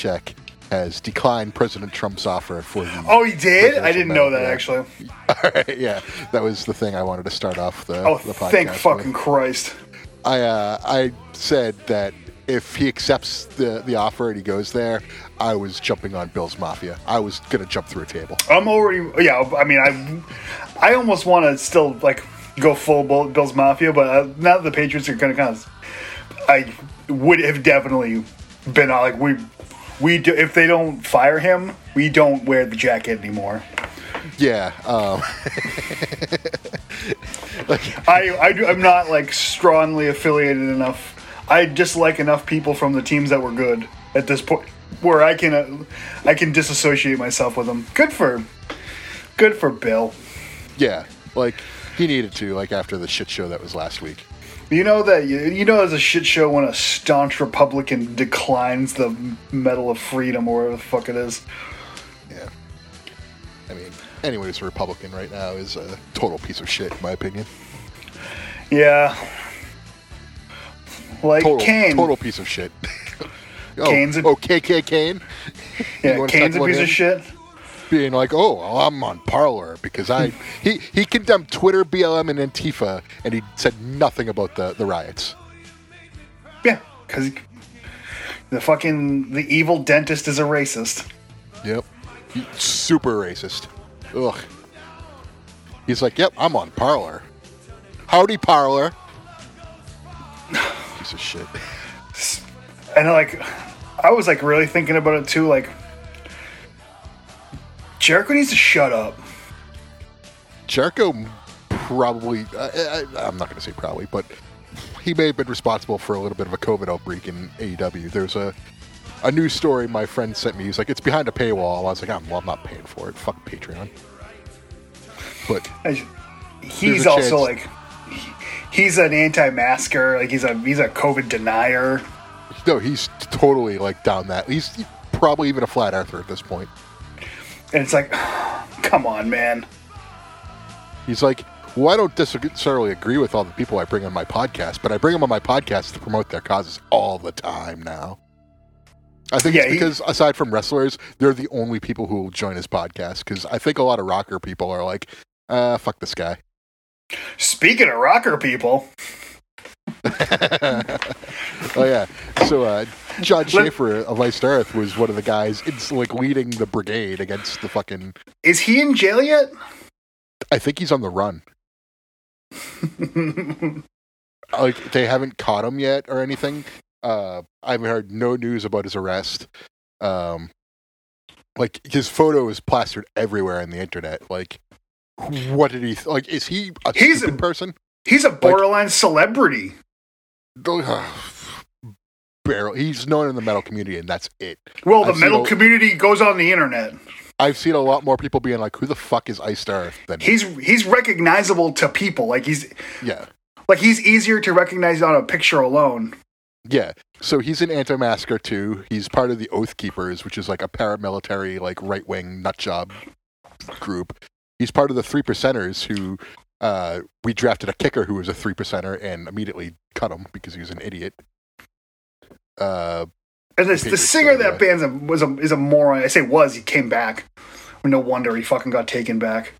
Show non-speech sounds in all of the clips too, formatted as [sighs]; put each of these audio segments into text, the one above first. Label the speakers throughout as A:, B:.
A: Belichick has declined President Trump's offer for the.
B: Oh, he did? I didn't know that
A: Yeah.
B: actually. [laughs]
A: All right, yeah, that was the thing I wanted to start off the,
B: Oh,
A: the podcast.
B: thank
A: with.
B: fucking Christ.
A: I uh, I said that if he accepts the the offer and he goes there, I was jumping on Bill's Mafia. I was gonna jump through a table.
B: I'm already. Yeah, I mean, I, I almost want to still like go full Bills Mafia, but uh, now that the Patriots are kind of kind of, I would have definitely been uh, like we, we do if they don't fire him, we don't wear the jacket anymore.
A: Yeah, um, like [laughs]
B: I, I I'm not like strongly affiliated enough. I dislike enough people from the teams that were good at this point where I can uh, I can disassociate myself with them. Good for good for Bill.
A: yeah, like he needed to like after the shit show that was last week.
B: You know that you, you know it's a shit show when a staunch Republican declines the Medal of Freedom or whatever the fuck it is.
A: Yeah, I mean, anyone who's a Republican right now is a total piece of shit, in my opinion.
B: Yeah, like
A: Total,
B: Kane.
A: total piece of shit. [laughs] oh,
B: Kane's a-
A: oh, KK Kane.
B: Yeah, Kane's a piece
A: him?
B: of shit.
A: Being like, "Oh, well, I'm on Parler because I [laughs] he he condemned Twitter, BLM, and Antifa, and he said nothing about the the riots."
B: Yeah, because the fucking the evil dentist is a racist.
A: Yep, super racist. Ugh. He's like, "Yep, I'm on Parler." Howdy, Parler. [sighs] Piece of shit.
B: And like, I was like really thinking about it too. Like, Jericho needs to shut up.
A: Jericho probably, I, I, I'm not going to say probably, but he may have been responsible for a little bit of a COVID outbreak in AEW. There's a a news story my friend sent me. He's like, it's behind a paywall. I was like, I'm, well, I'm not paying for it. Fuck Patreon. But
B: He's also like, he- he's an anti-masker. Like he's a he's a COVID denier.
A: no, he's totally like down that. He's probably even a flat earther at this point.
B: And it's like, [sighs] come on, man.
A: He's like, well, I don't necessarily agree with all the people I bring on my podcast, but I bring them on my podcast to promote their causes all the time now. I think
B: Yeah,
A: it's
B: he-
A: because aside from wrestlers, they're the only people who will join his podcast. Because I think a lot of rocker people are like, uh, fuck this guy.
B: Speaking of rocker people, [laughs]
A: oh yeah. So uh, Jon Schaffer of Iced Earth was one of the guys. It's like leading the brigade against the fucking.
B: is he in jail yet?
A: I think he's on the run. [laughs] like they haven't caught him yet or anything. Uh, I've heard no news about his arrest. Um, like his photo is plastered everywhere on the internet. Like, what did he th- like? Is he a
B: He's a-
A: person?
B: He's a borderline celebrity.
A: Uh, Barely. He's known in the metal community, and that's it.
B: Well, the
A: I've
B: metal
A: a-
B: community goes on the internet.
A: I've seen a lot more people being like, "Who the fuck is Iced Earth?" Than
B: He's he's recognizable to people. Like he's
A: yeah,
B: like he's easier to recognize on a picture alone.
A: yeah. So he's an anti-masker too. He's part of the Oath Keepers, which is like a paramilitary, like right-wing nutjob group. He's part of the Three Percenters, who uh, we drafted a kicker who was a three percenter and immediately cut him because he was an idiot. Uh,
B: And this, the singer that band's a, was a is a moron. I say was. He came back. No wonder he fucking got taken back.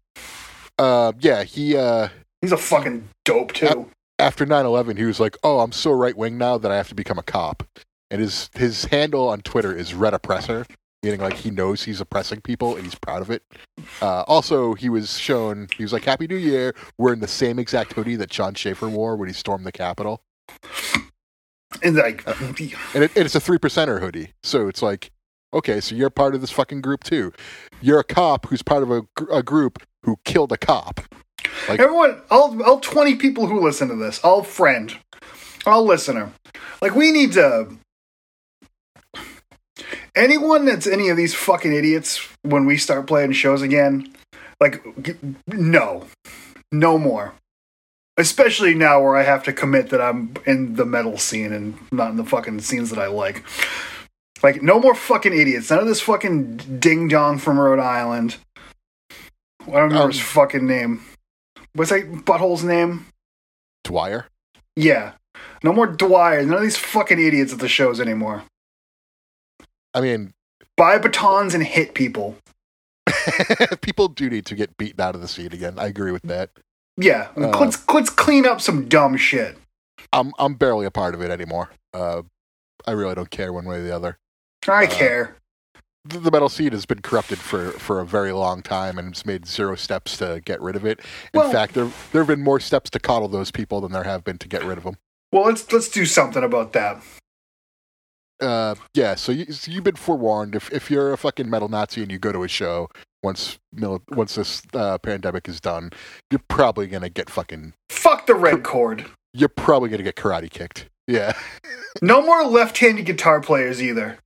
A: uh, yeah, he uh,
B: He's a fucking dope too.
A: after 9-11 he was like oh i'm so right wing now that i have to become a cop and his his handle on twitter is red oppressor meaning like he knows he's oppressing people and he's proud of it. Uh, also he was shown he was like happy new year. Wearing the same exact hoodie that jon schaffer wore when he stormed the capitol.
B: And like,
A: and it, it's a three percenter hoodie. So it's like okay so you're part of this fucking group too. You're a cop who's part of a, a group who killed a cop. Like
B: everyone, all all twenty people who listen to this, all friend, all listener, like we need to. Anyone that's any of these fucking idiots when we start playing shows again, like, no, no more. Especially now where I have to commit that I'm in the metal scene and not in the fucking scenes that I like. Like, no more fucking idiots. None of this fucking ding dong from Rhode Island. I don't remember
A: Um,
B: his fucking name. What's that butthole's name?
A: Dwyer.
B: Yeah. No more Dwyer. None of these fucking idiots at the shows anymore.
A: I mean,
B: Buy batons and hit people. [laughs]
A: people do need to get beaten out of the scene again. I agree with that.
B: Yeah.
A: Uh,
B: let's let's clean up some dumb shit.
A: I'm I'm barely a part of it anymore. Uh, I really don't care one way or the other.
B: I
A: uh,
B: care.
A: The the metal scene has been corrupted for, for a very long time, and it's made zero steps to get rid of it. In
B: Well-
A: fact, there there have been more steps to coddle those people than there have been to get rid of them.
B: Well, let's let's do something about that.
A: Uh, yeah. So, you, so you've been forewarned. If if you're a fucking metal Nazi and you go to a show once mil- once this uh, pandemic is done, you're probably gonna get fucking.
B: Fuck the red cord.
A: You're probably gonna get karate kicked. Yeah.
B: No more left-handed guitar players either.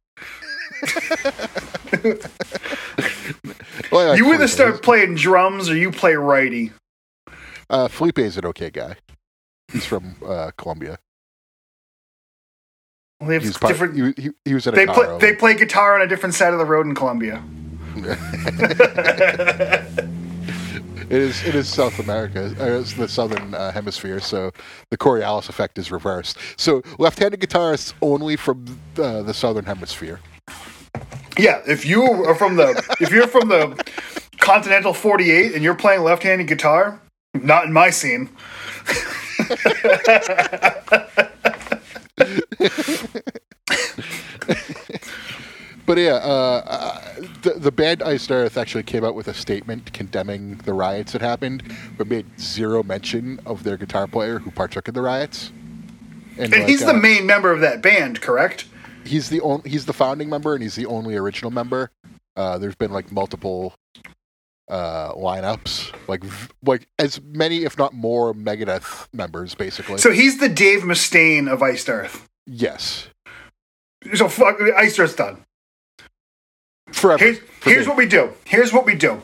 B: [laughs]
A: Well, like
B: you either start playing drums or you play righty.
A: Uh, Felipe is an okay guy. He's from uh, Colombia.
B: They have
A: part,
B: different.
A: he, he, he was in
B: they play they play guitar on a different side of the road in Colombia. [laughs]
A: It is it is South America, it's the southern uh, hemisphere, so the Coriolis effect is reversed. So left-handed guitarists only from uh, the southern hemisphere.
B: Yeah, if you are from the if you're from the Continental 48 and you're playing left-handed guitar, not in my scene. [laughs]
A: But yeah, uh, uh, the, the band Iced Earth actually came out with a statement condemning the riots that happened, but made zero mention of their guitar player who partook in the riots.
B: And
A: like,
B: he's the
A: uh,
B: main member of that band, correct?
A: he's the only he's the founding member and he's the only original member. Uh, there's been like multiple uh, lineups, like like as many if not more Megadeth members, basically.
B: So he's the Dave Mustaine of Iced Earth.
A: yes,
B: So fuck, Iced Earth's done.
A: forever.
B: Here's,
A: For
B: here's what we do. Here's what we do.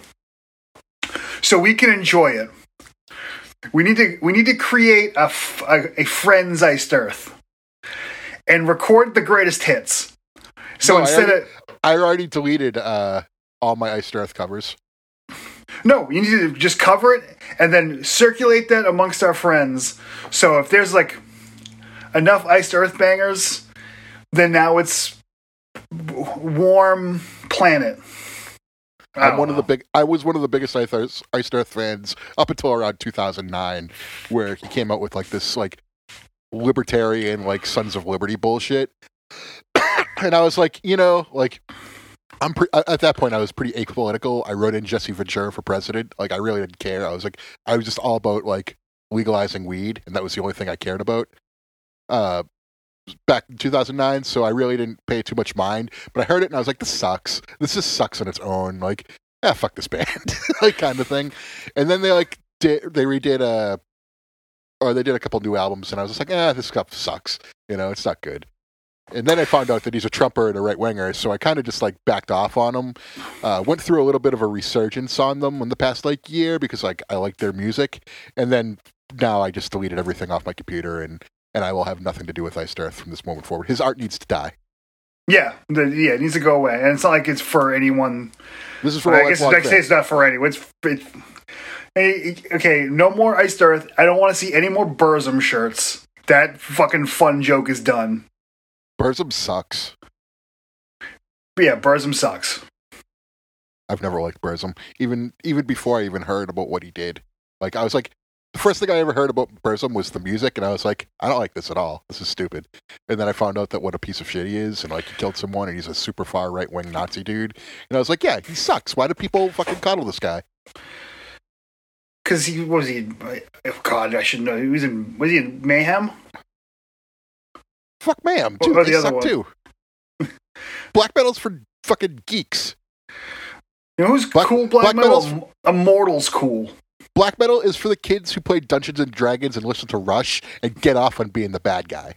B: So we can enjoy it. We need to we need to create a a friends Iced Earth and record the greatest hits. So
A: No, I
B: instead
A: already-
B: of
A: I already deleted uh, all my Iced Earth covers.
B: No, you need to just cover it and then circulate that amongst our friends. So if there's like enough Iced Earth bangers, then now it's warm planet. I
A: I'm one of the big. I was one of the biggest Iced Earth fans up until around 2009, where he came out with like this like libertarian like Sons of Liberty bullshit, [coughs] and I was like, you know, like I'm pre- at that point I was pretty apolitical. I wrote in Jesse Ventura for president. Like I really didn't care. I was like, I was just all about like legalizing weed, and that was the only thing I cared about. Uh, back in 2009, so I really didn't pay too much mind. But I heard it and I was like, this sucks. This just sucks on its own. Like, ah, fuck this band, [laughs] like kind of thing. And then they like did they redid a, or they did a couple new albums, and I was just like, ah, this stuff sucks. You know, it's not good. And then I found out that he's a Trumper and a right winger, so I kind of just like backed off on him. Uh, went through a little bit of a resurgence on them in the past like year because like I like their music, and then now I just deleted everything off my computer and and I will have nothing to do with Iced Earth from this moment forward. His art needs to die.
B: Yeah, the, yeah, it needs to go away, and it's not like it's for anyone.
A: This is for
B: I guess I say it's not for anyone. It's, it's hey, okay. No more iced earth. I don't want to see any more Burzum shirts. That fucking fun joke is done.
A: Burzum sucks.
B: Yeah, Burzum sucks.
A: I've never liked Burzum. Even even before I even heard about what he did. Like I was like the first thing I ever heard about Burzum was the music and I was like, I don't like this at all. This is stupid. And then I found out that what a piece of shit he is and like he killed someone and he's a super far right wing Nazi dude. And I was like, Yeah, he sucks. Why do people fucking coddle this guy?
B: Because he was he? Oh God, I should know. He was in. Was he in Mayhem?
A: Fuck ma'am,
B: What
A: dude,
B: about
A: they
B: the other
A: suck
B: one?
A: too. Black metal's for fucking geeks.
B: You know who's
A: Black-
B: cool? Black,
A: Black
B: metal.
A: metal's-
B: Immortal's cool.
A: Black metal is for the kids who play Dungeons and Dragons and listen to Rush and get off on being the bad guy.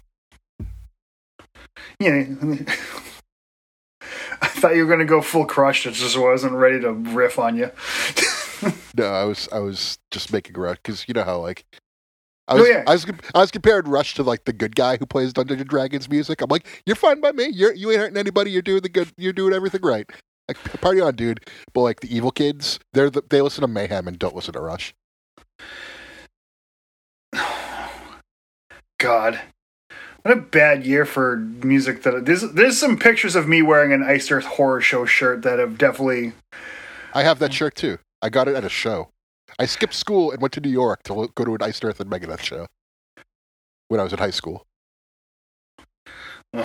B: Yeah. [laughs] I thought you were gonna go full crush. I just wasn't ready to riff on you. [laughs]
A: No, I was I was just making a Rush because you know how like I
B: Oh,
A: was
B: yeah.
A: I was I was comparing Rush to like the good guy who plays Dungeons and Dragons music. I'm like, you're fine by me. You're you ain't hurting anybody. You're doing the good. You're doing everything right. Like party on, dude. But like the evil kids, they're the, they listen to Mayhem and don't listen to Rush. [sighs]
B: God, what a bad year for music. That there's there's some pictures of me wearing an Iced Earth horror show shirt that have definitely.
A: I have that mm. shirt too. I got it at a show. I skipped school and went to New York to go to an Iced Earth and Megadeth show when I was in high school. [sighs]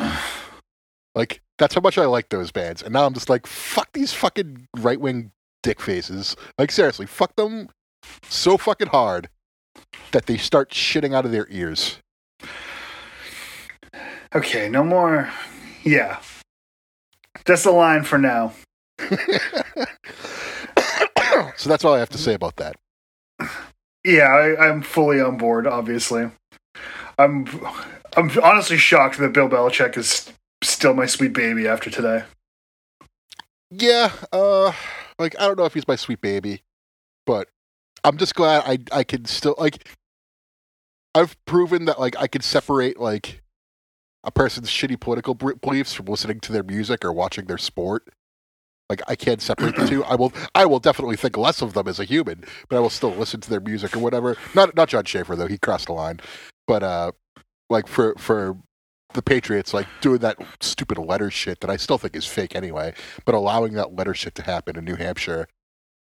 A: Like that's how much I like those bands, and now I'm just like, fuck these fucking right wing dick faces. Like seriously, fuck them so fucking hard that they start shitting out of their ears.
B: Okay, no more. Yeah, that's the line for now. [laughs]
A: so that's all I have to say about that.
B: Yeah, I, I'm fully on board. Obviously, I'm. I'm honestly shocked that Bill Belichick is still my sweet baby after today.
A: Yeah, uh, like I don't know if he's my sweet baby, but I'm just glad I I can still like. I've proven that like I can separate like a person's shitty political beliefs from listening to their music or watching their sport. Like I can't separate the two. I will I will definitely think less of them as a human, but I will still listen to their music or whatever. Not not Jon Schaffer though, he crossed the line. But uh like for for the Patriots like doing that stupid letter shit that I still think is fake anyway, but allowing that letter shit to happen in New Hampshire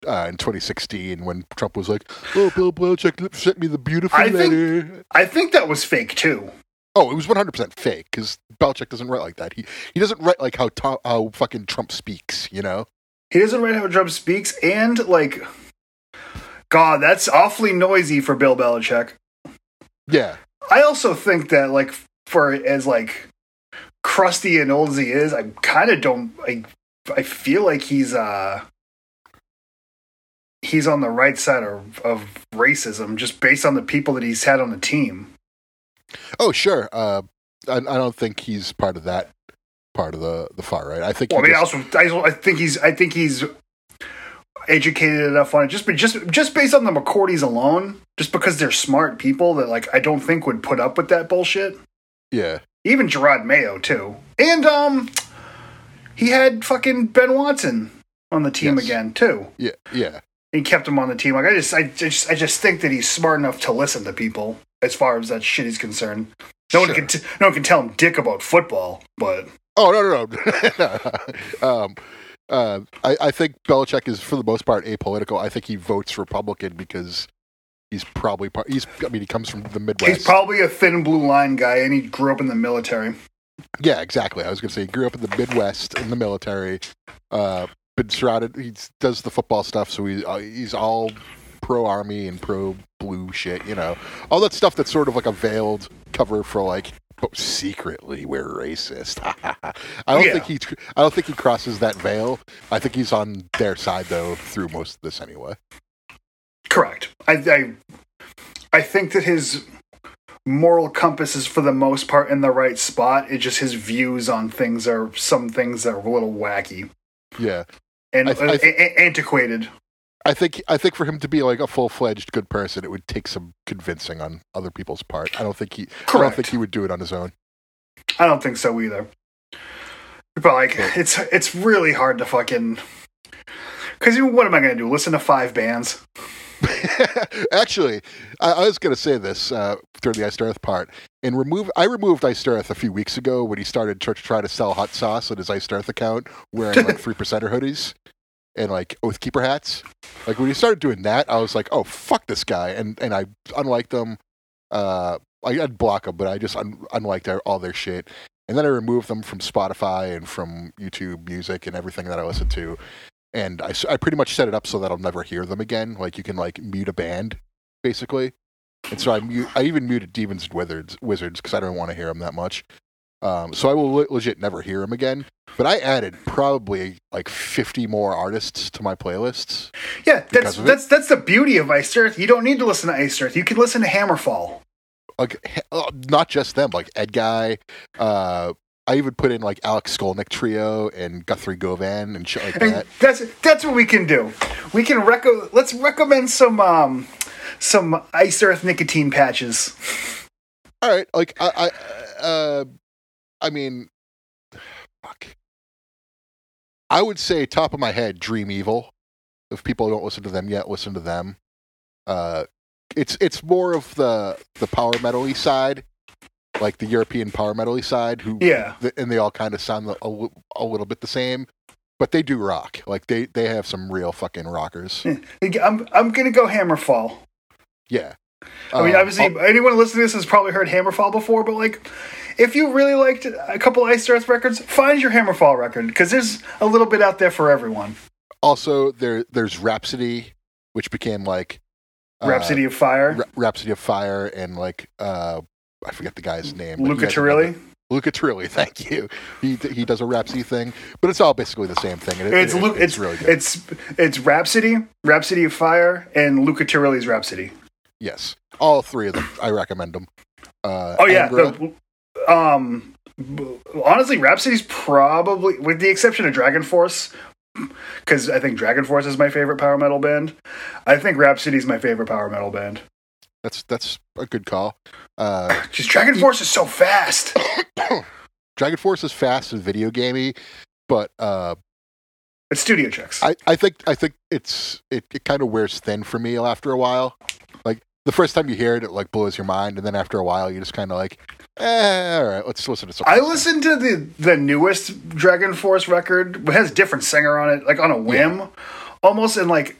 A: uh, in 2016 when Trump was like, "Oh, Bill Belichick sent me the beautiful
B: I think-
A: letter."
B: I think that was fake too.
A: Oh, it was 100% fake because Belichick doesn't write like that. He he doesn't write like how to- how fucking Trump speaks. You know?
B: He doesn't write how Trump speaks, and like, God, that's awfully noisy for Bill Belichick.
A: Yeah.
B: I also think that like for as like crusty and old as he is, I kind of don't. I I feel like he's uh he's on the right side of of racism just based on the people that he's had on the team.
A: Oh, sure. Uh, I, I don't think he's part of that part of the the far right. I think.
B: Well, I mean,
A: just-
B: also, I, think he's, I think he's educated enough on it. Just, just, just based on the McCourties alone, just because they're smart people that, like, I don't think would put up with that bullshit.
A: yeah.
B: Even Jerod Mayo too, and um, he had fucking Ben Watson on the team
A: Yes.
B: again too.
A: Yeah. Yeah.
B: He kept him on the team. Like, I just, I just, I just think that he's smart enough to listen to people as far as that shit is concerned. No
A: Sure.
B: one can, t- no one can tell him dick about football, but
A: Oh no no no. [laughs] um, uh, I, I think Belichick is for the most part apolitical. I think he votes Republican because he's probably part. He's I mean he comes from the Midwest.
B: he's probably a thin blue line guy, and he grew up in the military.
A: yeah, exactly. I was gonna say he grew up in the Midwest in the military. Uh, been surrounded. He does the football stuff, so he uh, he's all pro army and pro blue shit. You know, all that stuff that's sort of like a veiled cover for like. But secretly, we're racist. [laughs] I don't
B: Yeah.
A: think he. I don't think he crosses that veil. I think he's on their side though through most of this anyway.
B: Correct. I, I, I think that his moral compass is for the most part in the right spot. It's just his views on things are some things that are a little wacky
A: Yeah,
B: and
A: I th- I
B: uh, a- a- antiquated.
A: I think. I think for him to be like a full fledged good person, it would take some convincing on other people's part. I don't think he. I don't think he would do it on his own.
B: I don't think so either. But like, it's it's really hard to fucking. Because what am I going to do? Listen to five bands? [laughs]
A: Actually, I, I was going to say this uh, during the Iced Earth part. And remove, I removed Iced Earth a few weeks ago when he started to try to sell hot sauce on his Iced Earth account, wearing like [laughs] three percenter hoodies and like Oath Keeper hats. Like when he started doing that, I was like, "Oh fuck this guy!" And and I unliked them. Uh, I, I'd block them, but I just un- unliked their, all their shit. And then I removed them from Spotify and from YouTube Music and everything that I listen to. And I, I pretty much set it up so that I'll never hear them again. Like you can like mute a band, basically. And so I mute, I even muted Demons and Wizards Wizards because I don't want to hear them that much. Um, so I will le- legit never hear them again. But I added probably like 50 more artists to my playlists.
B: Yeah, that's that's that's the beauty of Iced Earth. You don't need to listen to Iced Earth. You can listen to Hammerfall.
A: Like uh, not just them, like Edguy, uh, I even put in like Alex Skolnick trio and Guthrie Govan and shit like
B: And
A: that.
B: that's that's what we can do. We can reco- let's recommend some um some Iced Earth nicotine patches.
A: All right, like I, I, uh, I mean, fuck. I would say top of my head, Dream Evil. If people don't listen to them yet, listen to them. Uh, it's it's more of the the power metal side, like the European power metal side. Who
B: Yeah.
A: th- and they all kind of sound a, li- a little bit the same, but they do rock. Like they they have some real fucking rockers. [laughs]
B: I'm I'm gonna go Hammerfall.
A: Yeah.
B: I mean,
A: Um,
B: obviously, anyone listening to this has probably heard Hammerfall before, but like, if you really liked a couple Iced Earth records, find your Hammerfall record because there's a little bit out there for everyone.
A: also there there's Rhapsody, which became like uh,
B: Rhapsody of Fire,
A: Ra- Rhapsody of Fire and like uh I forget the guy's name.
B: Luca Turilli.
A: Luca Turilli, [laughs] thank you. He he does a Rhapsody thing, but it's all basically the same thing. it-
B: It's
A: it-
B: Lu- it's
A: really good.
B: it's it's Rhapsody, Rhapsody of Fire, and Luca Turilli's Rhapsody.
A: yes, all three of them. I recommend them. Uh,
B: Oh yeah, the, um, honestly, Rhapsody's probably, with the exception of Dragon Force, because I think Dragon Force is my favorite power metal band. I think Rhapsody's my favorite power metal band.
A: that's that's a good call. Uh, [laughs]
B: Just Dragon Force is so fast. [coughs]
A: Dragon Force is fast and video gamey, but uh,
B: It's Studio Checks.
A: I, I think I think it's it, it kind of wears thin for me after a while. Like the first time you hear it, it like blows your mind, and then after a while, you just kind of like, eh, all right, let's listen to something.
B: I listened to the the newest Dragon Force record. It has a different singer on it, like on a whim, almost. And like,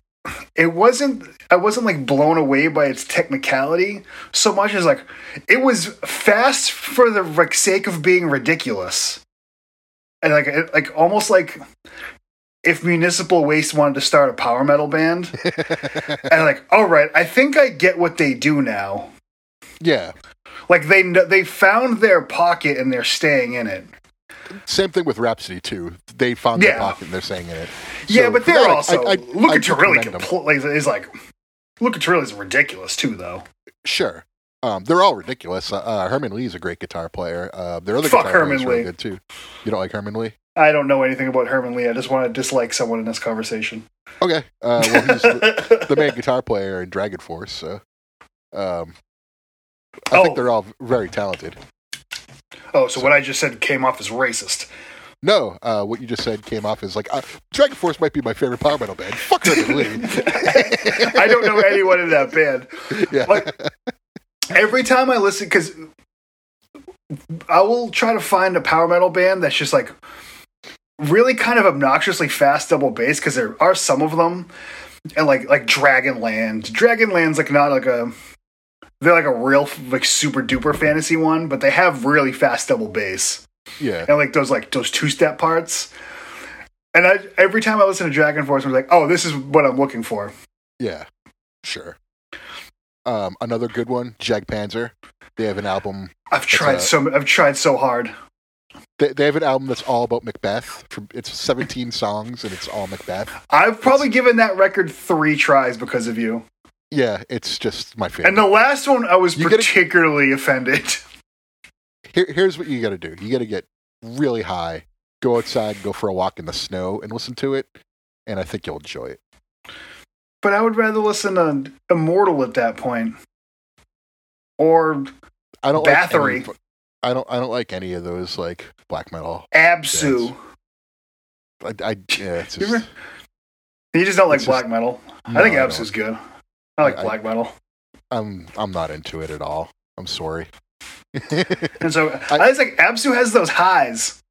B: it wasn't. I wasn't like blown away by its technicality so much as like it was fast for the like sake of being ridiculous, and like it, like almost like if Municipal Waste wanted to start a power metal band, [laughs] and like, all right, I think I get what they do now.
A: yeah,
B: Like they they found their pocket and they're staying in it.
A: Same thing with Rhapsody too. They found
B: Yeah.
A: their pocket and they're saying in it.
B: Yeah, but they're also
A: I- I-
B: Luca
A: I commend them.
B: completely is like Luca Turilli's ridiculous too, though.
A: Sure. Um, they're all ridiculous. Uh, uh, Herman Li's a great guitar player. Uh, their other
B: Fuck
A: guitar
B: Herman
A: player's really good too. You don't like Herman Li?
B: I don't know anything about Herman Li. I just want to dislike someone in this conversation.
A: Okay. Uh, well, he's the, the main [laughs] guitar player in Dragon Force. So, um, I
B: Oh.
A: think they're all very talented.
B: Oh, so what I just said came off as racist.
A: No, uh, what you just said came off as like uh, Dragon Force might be my favorite power metal band. Fuck Herman Li. [laughs]
B: I don't know anyone in that band.
A: yeah.
B: Like every time I listen, because I will try to find a power metal band that's just like really kind of obnoxiously fast double bass because there are some of them, and like like Dragonland. Dragonland's like not like a they're like a real like super duper fantasy one, but they have really fast double bass
A: yeah.
B: and like those like those two step parts. And I every time I listen to Dragon Force, I'm like, oh, this is what I'm looking for.
A: Yeah. Sure. Um, another good one, Jag Panzer. They have an album.
B: I've tried
A: a-
B: so I've tried so hard.
A: They, they have an album that's all about Macbeth. From it's 17 songs and it's all Macbeth.
B: I've probably given that record three tries because of you.
A: Yeah, it's just my favorite.
B: And the last one, I was
A: You gotta-
B: particularly offended. [laughs]
A: Here, here's what you got to do. You got to get really high, go outside, go for a walk in the snow, and listen to it. And I think you'll enjoy it.
B: But I would rather listen to Immortal at that point. Or
A: I don't
B: Bathory.
A: Like any, I don't. I don't like any of those like black metal.
B: Absu.
A: I, I yeah, just,
B: You just don't like
A: It's just-
B: black metal.
A: no,
B: I think
A: don't.
B: Absu's good. I like
A: I-
B: black metal.
A: I'm I'm not into it at all. I'm sorry. [laughs]
B: And so I,
A: I-
B: just like Absu has those highs.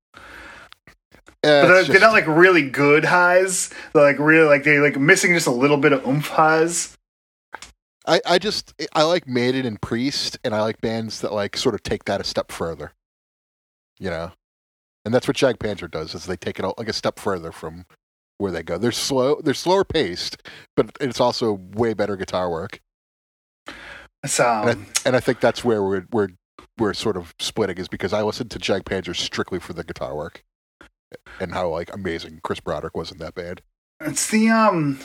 A: Yeah,
B: But they're,
A: it's
B: they're not like really good highs. They're like really like they're like missing just a little bit of oomph highs.
A: I, I just I like Maiden and Priest, and I like bands that like sort of take that a step further. You know, and that's what Jag Panzer does is they take it out like a step further from where they go. They're slow, they're slower paced, but it's also way better guitar work.
B: It's, um,
A: And I, and I think that's where we're we're we're sort of splitting is because I listened to Jag Panzer strictly for the guitar work and how like amazing Chris Broderick was in that band.
B: It's the um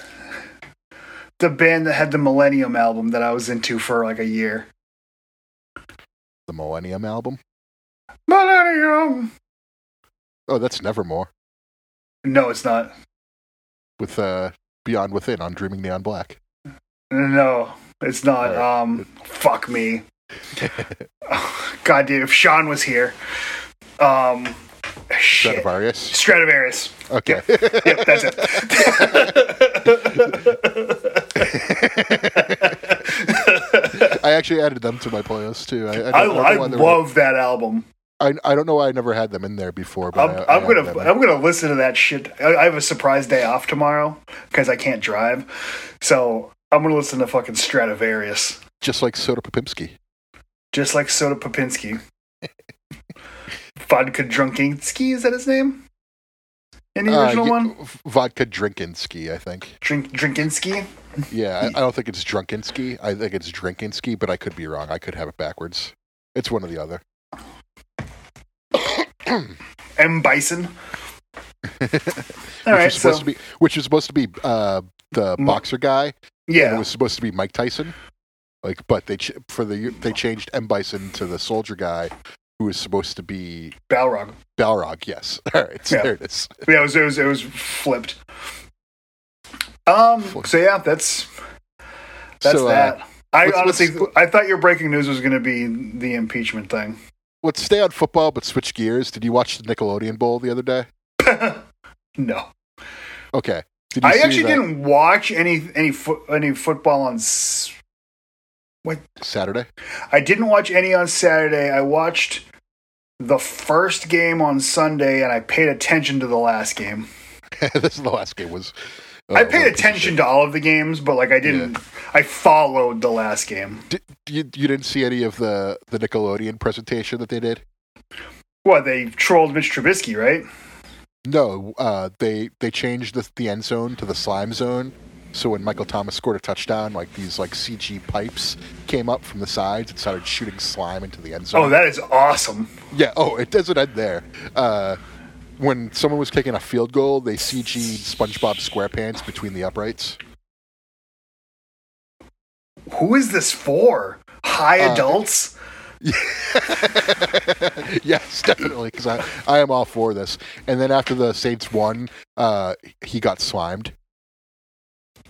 B: the band that had the Millennium album that I was into for like a year.
A: The Millennium album.
B: Millennium.
A: Oh, that's Nevermore
B: No, it's not.
A: With uh, Beyond Within on Dreaming Neon Black.
B: No, it's not.
A: Alright.
B: Um, fuck me. [laughs] [laughs] God damn, if Sean was here. Um, shit.
A: Stratovarius.
B: Stratovarius.
A: Okay.
B: Yep, that's it. [laughs]
A: I actually added them to my playlist too. I, I,
B: I, I love that album.
A: I, I don't know why I never had them in there before, but
B: I'm,
A: I,
B: I'm gonna. I'm gonna listen to that shit. I, I have a surprise day off tomorrow because I can't drive, so I'm gonna listen to fucking Stratovarius,
A: just like Soda Popinski.
B: just like Soda Popinski. [laughs] Vodka Drunkinski is that his name? In the
A: Uh,
B: original one,
A: v- Vodka Drinkinski, I think.
B: Drink Drinkinski.
A: Yeah, I, I don't think it's Drunkinski. I think it's Drinkinski, but I could be wrong. I could have it backwards. It's one or the other. [clears throat]
B: M Bison. [laughs] All
A: which was supposed
B: so
A: to be which was supposed to be uh, the boxer guy.
B: yeah,
A: it was supposed to be Mike Tyson. Like, but they ch- for the they changed M Bison to the soldier guy, who was supposed to be
B: Balrog.
A: Balrog. Yes, [laughs] all right, so
B: Yeah.
A: there it is.
B: Yeah, it was it was it was flipped. Um. So yeah, that's that's
A: so, uh,
B: that. I
A: let's-
B: honestly, I thought your breaking news was going to be the impeachment thing.
A: Let's stay on football, but switch gears. Did you watch the Nickelodeon Bowl the other day? [laughs]
B: no,
A: Okay. Did you
B: I actually
A: that
B: didn't watch any any foot any football on. s-
A: Saturday.
B: I didn't watch any on Saturday. I watched the first game on Sunday, and I paid attention to the last game. [laughs]
A: this is the last game was. Uh,
B: I paid
A: a piece of
B: attention to all of the games, but like I didn't. I followed the last game.
A: Did, you you didn't see any of the the Nickelodeon presentation that they did?
B: What they trolled Mitch Trubisky, right?
A: No, uh, they they changed the the end zone to the slime zone. So when Michael Thomas scored a touchdown, like these like CG pipes came up from the sides and started shooting slime into the end zone.
B: Oh, that is awesome.
A: yeah. Oh, it doesn't end there. Uh, when someone was kicking a field goal, they CG'd SpongeBob SquarePants between the uprights.
B: Who is this for? High
A: Uh,
B: adults? [laughs]
A: yes, definitely, because I, I am all for this. And then after the Saints won, uh, he got slimed.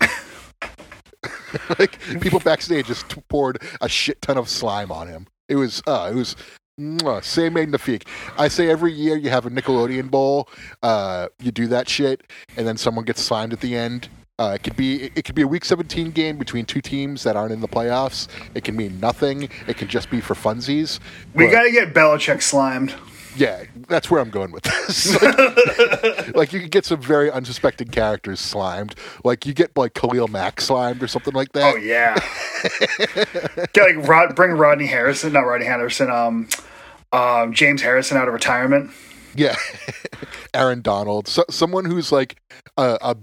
A: [laughs] like people backstage just poured a shit ton of slime on him. It was, uh, it was. Say magnifique. I say every year you have a Nickelodeon bowl, uh, you do that shit, and then someone gets slimed at the end. Uh, it could be it could be a week 17 game between two teams that aren't in the playoffs. It can mean nothing. It can just be for funsies.
B: we got to get Belichick slimed.
A: Yeah, that's where I'm going with this. [laughs] like, like, you could get some very unsuspecting characters slimed. Like you get like Khalil Mack slimed or something like that.
B: Oh yeah. [laughs] get like Rod, bring Rodney Harrison, not Rodney Harrison. Um, um, James Harrison out of retirement.
A: Yeah, [laughs] Aaron Donald, so, someone who's like a, a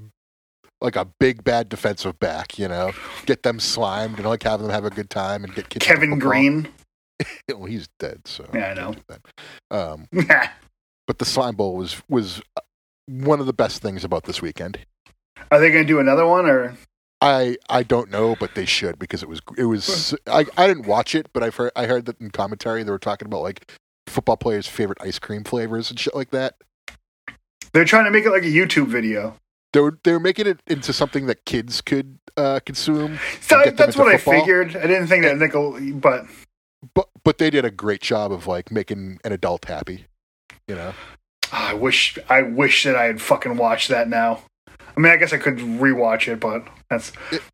A: like a big bad defensive back. You know, get them slimed and like have them have a good time and get
B: Kevin. Greene. [laughs]
A: Well, he's dead, so
B: Yeah, I know.
A: Um, [laughs] but the slime bowl was was uh, one of the best things about this weekend.
B: Are they going to do another one or?
A: I I don't know, but they should because it was it was I, I didn't watch it, but I've heard I heard that in commentary they were talking about like football players' favorite ice cream flavors and shit like that.
B: They're trying to make it like a YouTube video.
A: They were they were making it into something that kids could uh, consume,
B: So that's what I figured. I didn't think that Nickel, but
A: but they did a great job of like making an adult happy. You know,
B: ah, I wish I wish that I had fucking watched that now. I mean, I guess I could rewatch it, but that's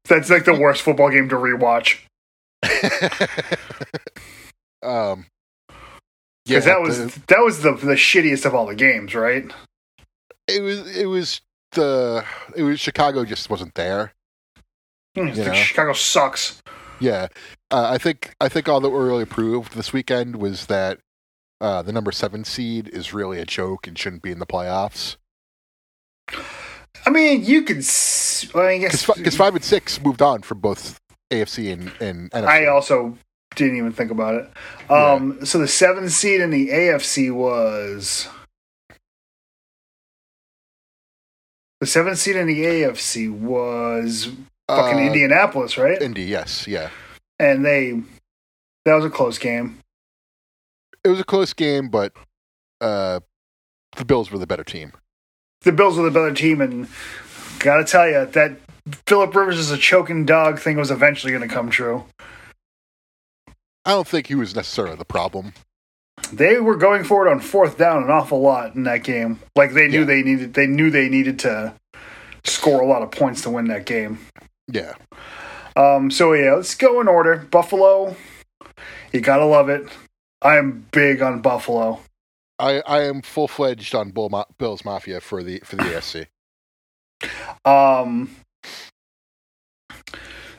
B: that's like the worst football game to rewatch [laughs]
A: um, yeah,
B: that was
A: the-
B: that was the the shittiest of all the games, right?
A: it was it was the it was Chicago just wasn't there.
B: Hmm,
A: You know?
B: Chicago sucks.
A: Yeah, uh, I think I think all that were really proved this weekend was that uh, the number seven seed is really a joke and shouldn't be in the playoffs
B: I mean, you could. Well, I guess
A: because five and six moved on from both AFC and, and NFC.
B: I also didn't even think about it. Um, So the seven seed in the AFC was the seventh seed in the AFC was fucking
A: Uh,
B: Indianapolis, right?
A: Indy, yes, yeah.
B: and they that was a close game.
A: It was a close game, but uh, the Bills were the better team.
B: The Bills were the better team, and gotta tell you that Philip Rivers is a choking dog thing was eventually going to come true.
A: I don't think he was necessarily the problem.
B: They were going forward on fourth down an awful lot in that game. Like they knew
A: Yeah.
B: they needed, they knew they needed to score a lot of points to win that game.
A: Yeah.
B: Um, so yeah, let's go in order. Buffalo, you gotta love it. I am big on Buffalo.
A: I, I am full fledged on Bull Ma- Bills Mafia for the for the AFC.
B: Um,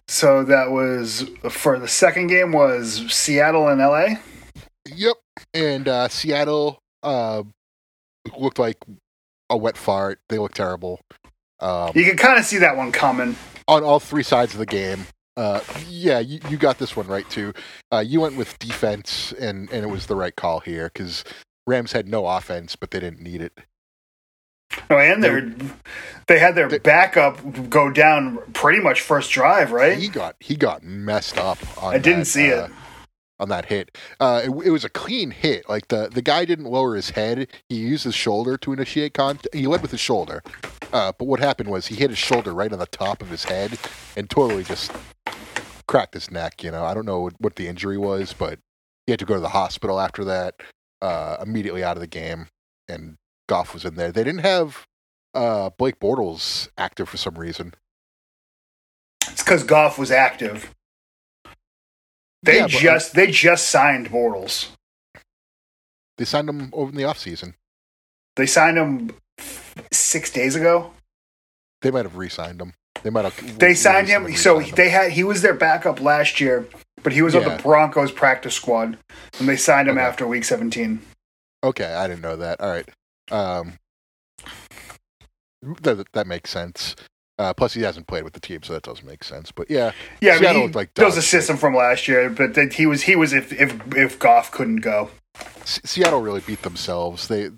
B: so that was for the second game was Seattle and LA.
A: Yep. And uh, Seattle uh, looked like a wet fart. They looked terrible. Um,
B: You can kind of see that one coming.
A: On all three sides of the game. Uh, yeah, you, you got this one right too. Uh, you went with defense, and, and it was the right call here because Rams had no offense, but they didn't need it.
B: Oh, and their they had their
A: They-
B: backup go down pretty much first drive, right?
A: He got he got messed up. On
B: I didn't see
A: uh,
B: it.
A: On that hit. Uh, it, it was a clean hit. Like the the guy didn't lower his head. He used his shoulder to initiate contact. He led with his shoulder. Uh, but what happened was he hit his shoulder right on the top of his head and totally just cracked his neck. You know, I don't know what, what the injury was, but he had to go to the hospital after that. Uh, immediately out of the game, and Goff was in there. They didn't have uh, Blake Bortles active for some reason.
B: It's because Goff was active. They
A: Yeah, but-
B: just they just signed Bortles.
A: They signed him over in the offseason.
B: They signed him six days ago.
A: They might have re-signed him. They might have.
B: They signed him, so
A: him.
B: they had he was their backup last year, but he was on the Broncos practice squad, and they signed him
A: Okay.
B: after week seventeen.
A: Okay, I didn't know that. All right. Um, that that makes sense. Uh, plus, he hasn't played with the team, so that doesn't make sense. But yeah,
B: Yeah, I
A: Seattle
B: mean,
A: like
B: that was a system from last year, but that he was he was if if if Goff couldn't go.
A: S- Seattle really beat themselves. They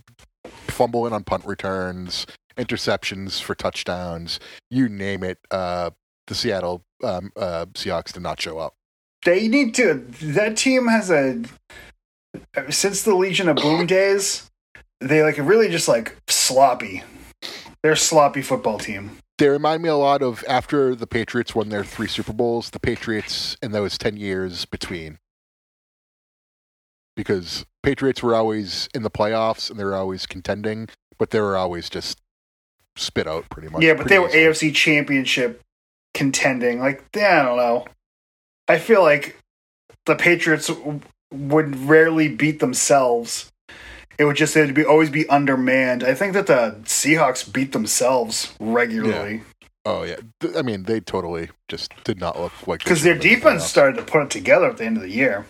A: fumbling on punt returns, interceptions for touchdowns, you name it. Uh, the Seattle um, uh, Seahawks did not show up.
B: They need to. That team has a since the Legion of Boom days. They like really just like sloppy. They're a sloppy football team.
A: They remind me a lot of after the Patriots won their three Super Bowls, the Patriots in those 10 years between. Because Patriots were always in the playoffs and they were always contending, but they were always just spit out pretty much.
B: yeah, but they were
A: easily.
B: AFC Championship contending. Like, I don't know. I feel like the Patriots w- would rarely beat themselves. It would just it'd be always be undermanned. I think that the Seahawks beat themselves regularly
A: Oh, yeah. I mean, they totally just did not look like
B: because their
A: in the
B: defense started to put it together at the end of the year.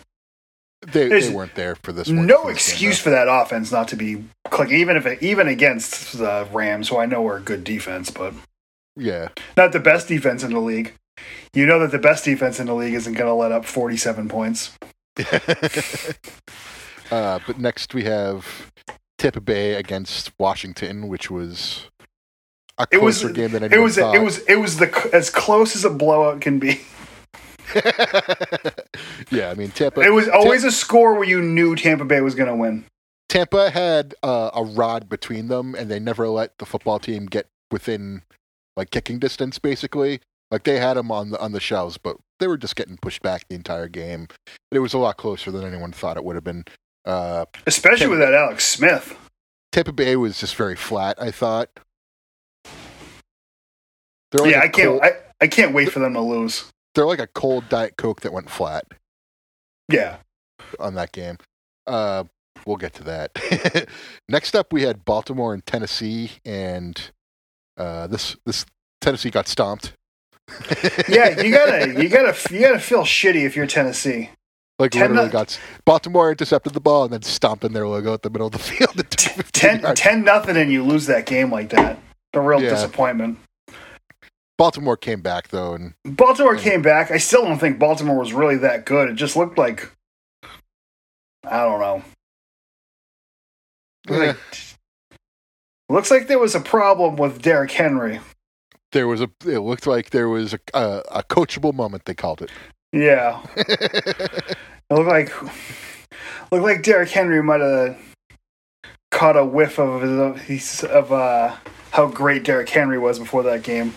A: They, they weren't there for this one.
B: no
A: for this game,
B: excuse for that offense not to be clicking, even if it, even against the Rams, who I know are a good defense, but.
A: Yeah.
B: not the best defense in the league. You know that the best defense in the league isn't going to let up 47 points. [laughs]
A: uh, but next we have Tampa Bay against Washington, which was a
B: It was
A: closer game than
B: it
A: anyone
B: was
A: thought.
B: it was it was the as close as a blowout can be. [laughs]
A: yeah, I mean Tampa.
B: It was always a score where you knew Tampa Bay was going to win.
A: Tampa had uh, a rod between them, and they never let the football team get within like kicking distance. Basically, like they had them on the on the shelves, but they were just getting pushed back the entire game. But it was a lot closer than anyone thought it would have been. Uh,
B: Especially with that Alex Smith.
A: Tampa Bay was just very flat. I thought.
B: Yeah, I can't
A: cold-
B: I, I can't wait for them to lose.
A: they're like a cold diet coke that went flat.
B: Yeah.
A: on that game. Uh, we'll get to that. [laughs] Next up, we had Baltimore and Tennessee, and uh, this this Tennessee got stomped.
B: Yeah, you got to [laughs] you got to you got to feel shitty if you're Tennessee.
A: Like
B: ten
A: literally got Baltimore intercepted the ball and then stomped in their logo at the middle of the [laughs] field. At
B: 10, 10 nothing and you lose that game like that. A real
A: Yeah.
B: disappointment.
A: Baltimore came back though, and
B: Baltimore came back. I still don't think Baltimore was really that good. It just looked like I don't know. Like, looks like there was a problem with Derrick Henry.
A: there was a. It looked like there was a, a, a coachable moment. They called it.
B: Yeah, [laughs] it looked like looked like Derrick Henry might have caught a whiff of his, of uh, how great Derrick Henry was before that game.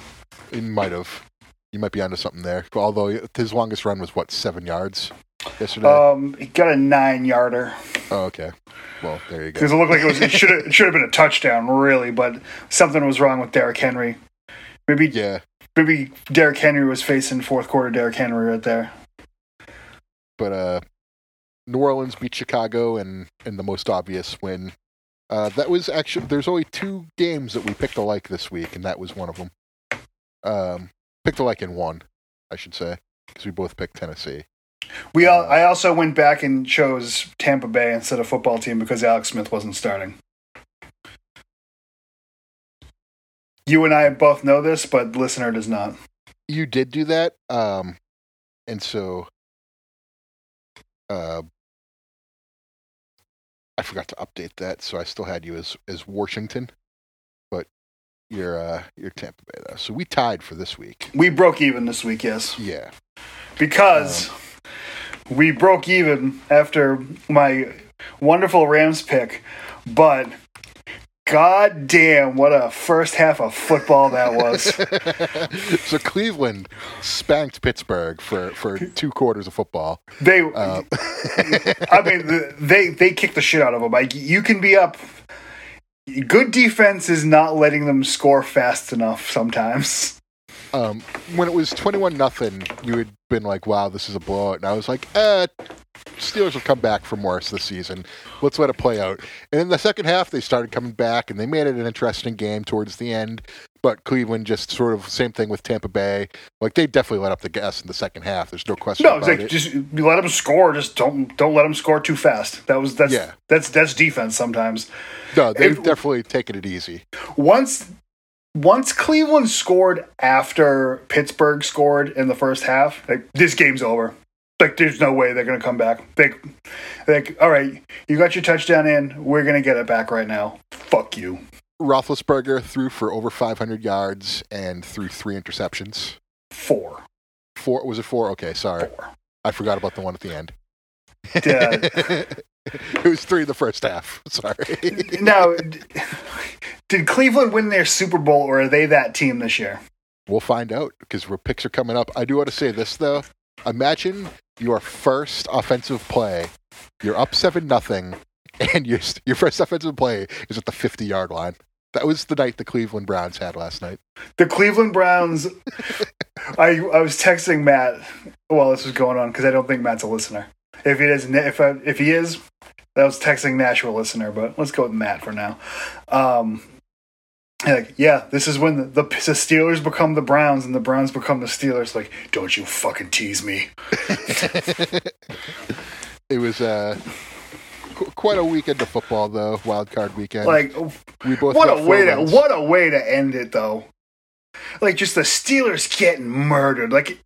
A: He might have. You might be onto something there. Although his longest run was what seven yards yesterday.
B: Um, he got a nine yarder
A: oh, okay. Well, there you go.
B: because it looked like it was it [laughs] should have should have been a touchdown really, but something was wrong with Derrick Henry. Maybe
A: Yeah,
B: maybe Derrick Henry was facing fourth quarter Derrick Henry right there.
A: but uh, New Orleans beat Chicago and in the most obvious win. Uh, that was actually there's only two games that we picked alike this week, and that was one of them. Um, picked alike in one, I should say, because we both picked Tennessee.
B: We all, I also went back and chose Tampa Bay instead of football team because Alex Smith wasn't starting. You and I both know this, but the listener does not.
A: You did do that, um, and so uh, I forgot to update that, so I still had you as as Washington, but you're uh, you're Tampa Bay though. So we tied for this week.
B: We broke even this week, yes,
A: Yeah,
B: because we broke even after my wonderful Rams pick, but god damn, what a first half of football that was. [laughs]
A: so Cleveland spanked Pittsburgh for for two quarters of football.
B: They,
A: Uh, [laughs]
B: I mean, they they kicked the shit out of them. Like you can be up. Good defense is not letting them score fast enough sometimes.
A: um, when it was twenty one nothing, you had been like, "Wow, this is a blowout," and I was like, "Uh, Steelers will come back from worse this season. Let's let it play out." And in the second half, they started coming back, and they made it an interesting game towards the end. But Cleveland just sort of same thing with Tampa Bay. Like they definitely let up the gas in the second half. There's no question
B: No, like just you let them score. Just don't don't let them score too fast. That was that's
A: Yeah.
B: that's that's defense sometimes.
A: no, they've
B: it-
A: definitely taken it easy.
B: Once once Cleveland scored after Pittsburgh scored in the first half, like this game's over. Like there's no way they're gonna come back. They like all right, you got your touchdown in. We're gonna get it back right now. Fuck you.
A: Roethlisberger threw for over 500 yards and threw three interceptions.
B: Four.
A: Four was it four? Okay, sorry,
B: Four.
A: I forgot about the one at the end.
B: Yeah. [laughs]
A: it was three in the first half. [laughs] Sorry.
B: now, did Cleveland win their Super Bowl, or are they that team this year?
A: we'll find out because picks are coming up. I do want to say this though. Imagine your first offensive play. You're up seven nothing, [laughs] and your your first offensive play is at the 50 yard line. That was the night the Cleveland Browns had last night.
B: The Cleveland Browns. [laughs] I I was texting Matt while this was going on because I don't think Matt's a listener. If he is, if I, if he is, that was texting Nashville listener. But let's go with Matt for now. Um, like, yeah, this is when the, the, the Steelers become the Browns and the Browns become the Steelers. Like, don't you fucking tease me. [laughs]
A: It was uh, qu- quite a weekend of football though. Wild card weekend.
B: Like,
A: we both
B: what a way to what a way to end it though like just the steelers getting murdered like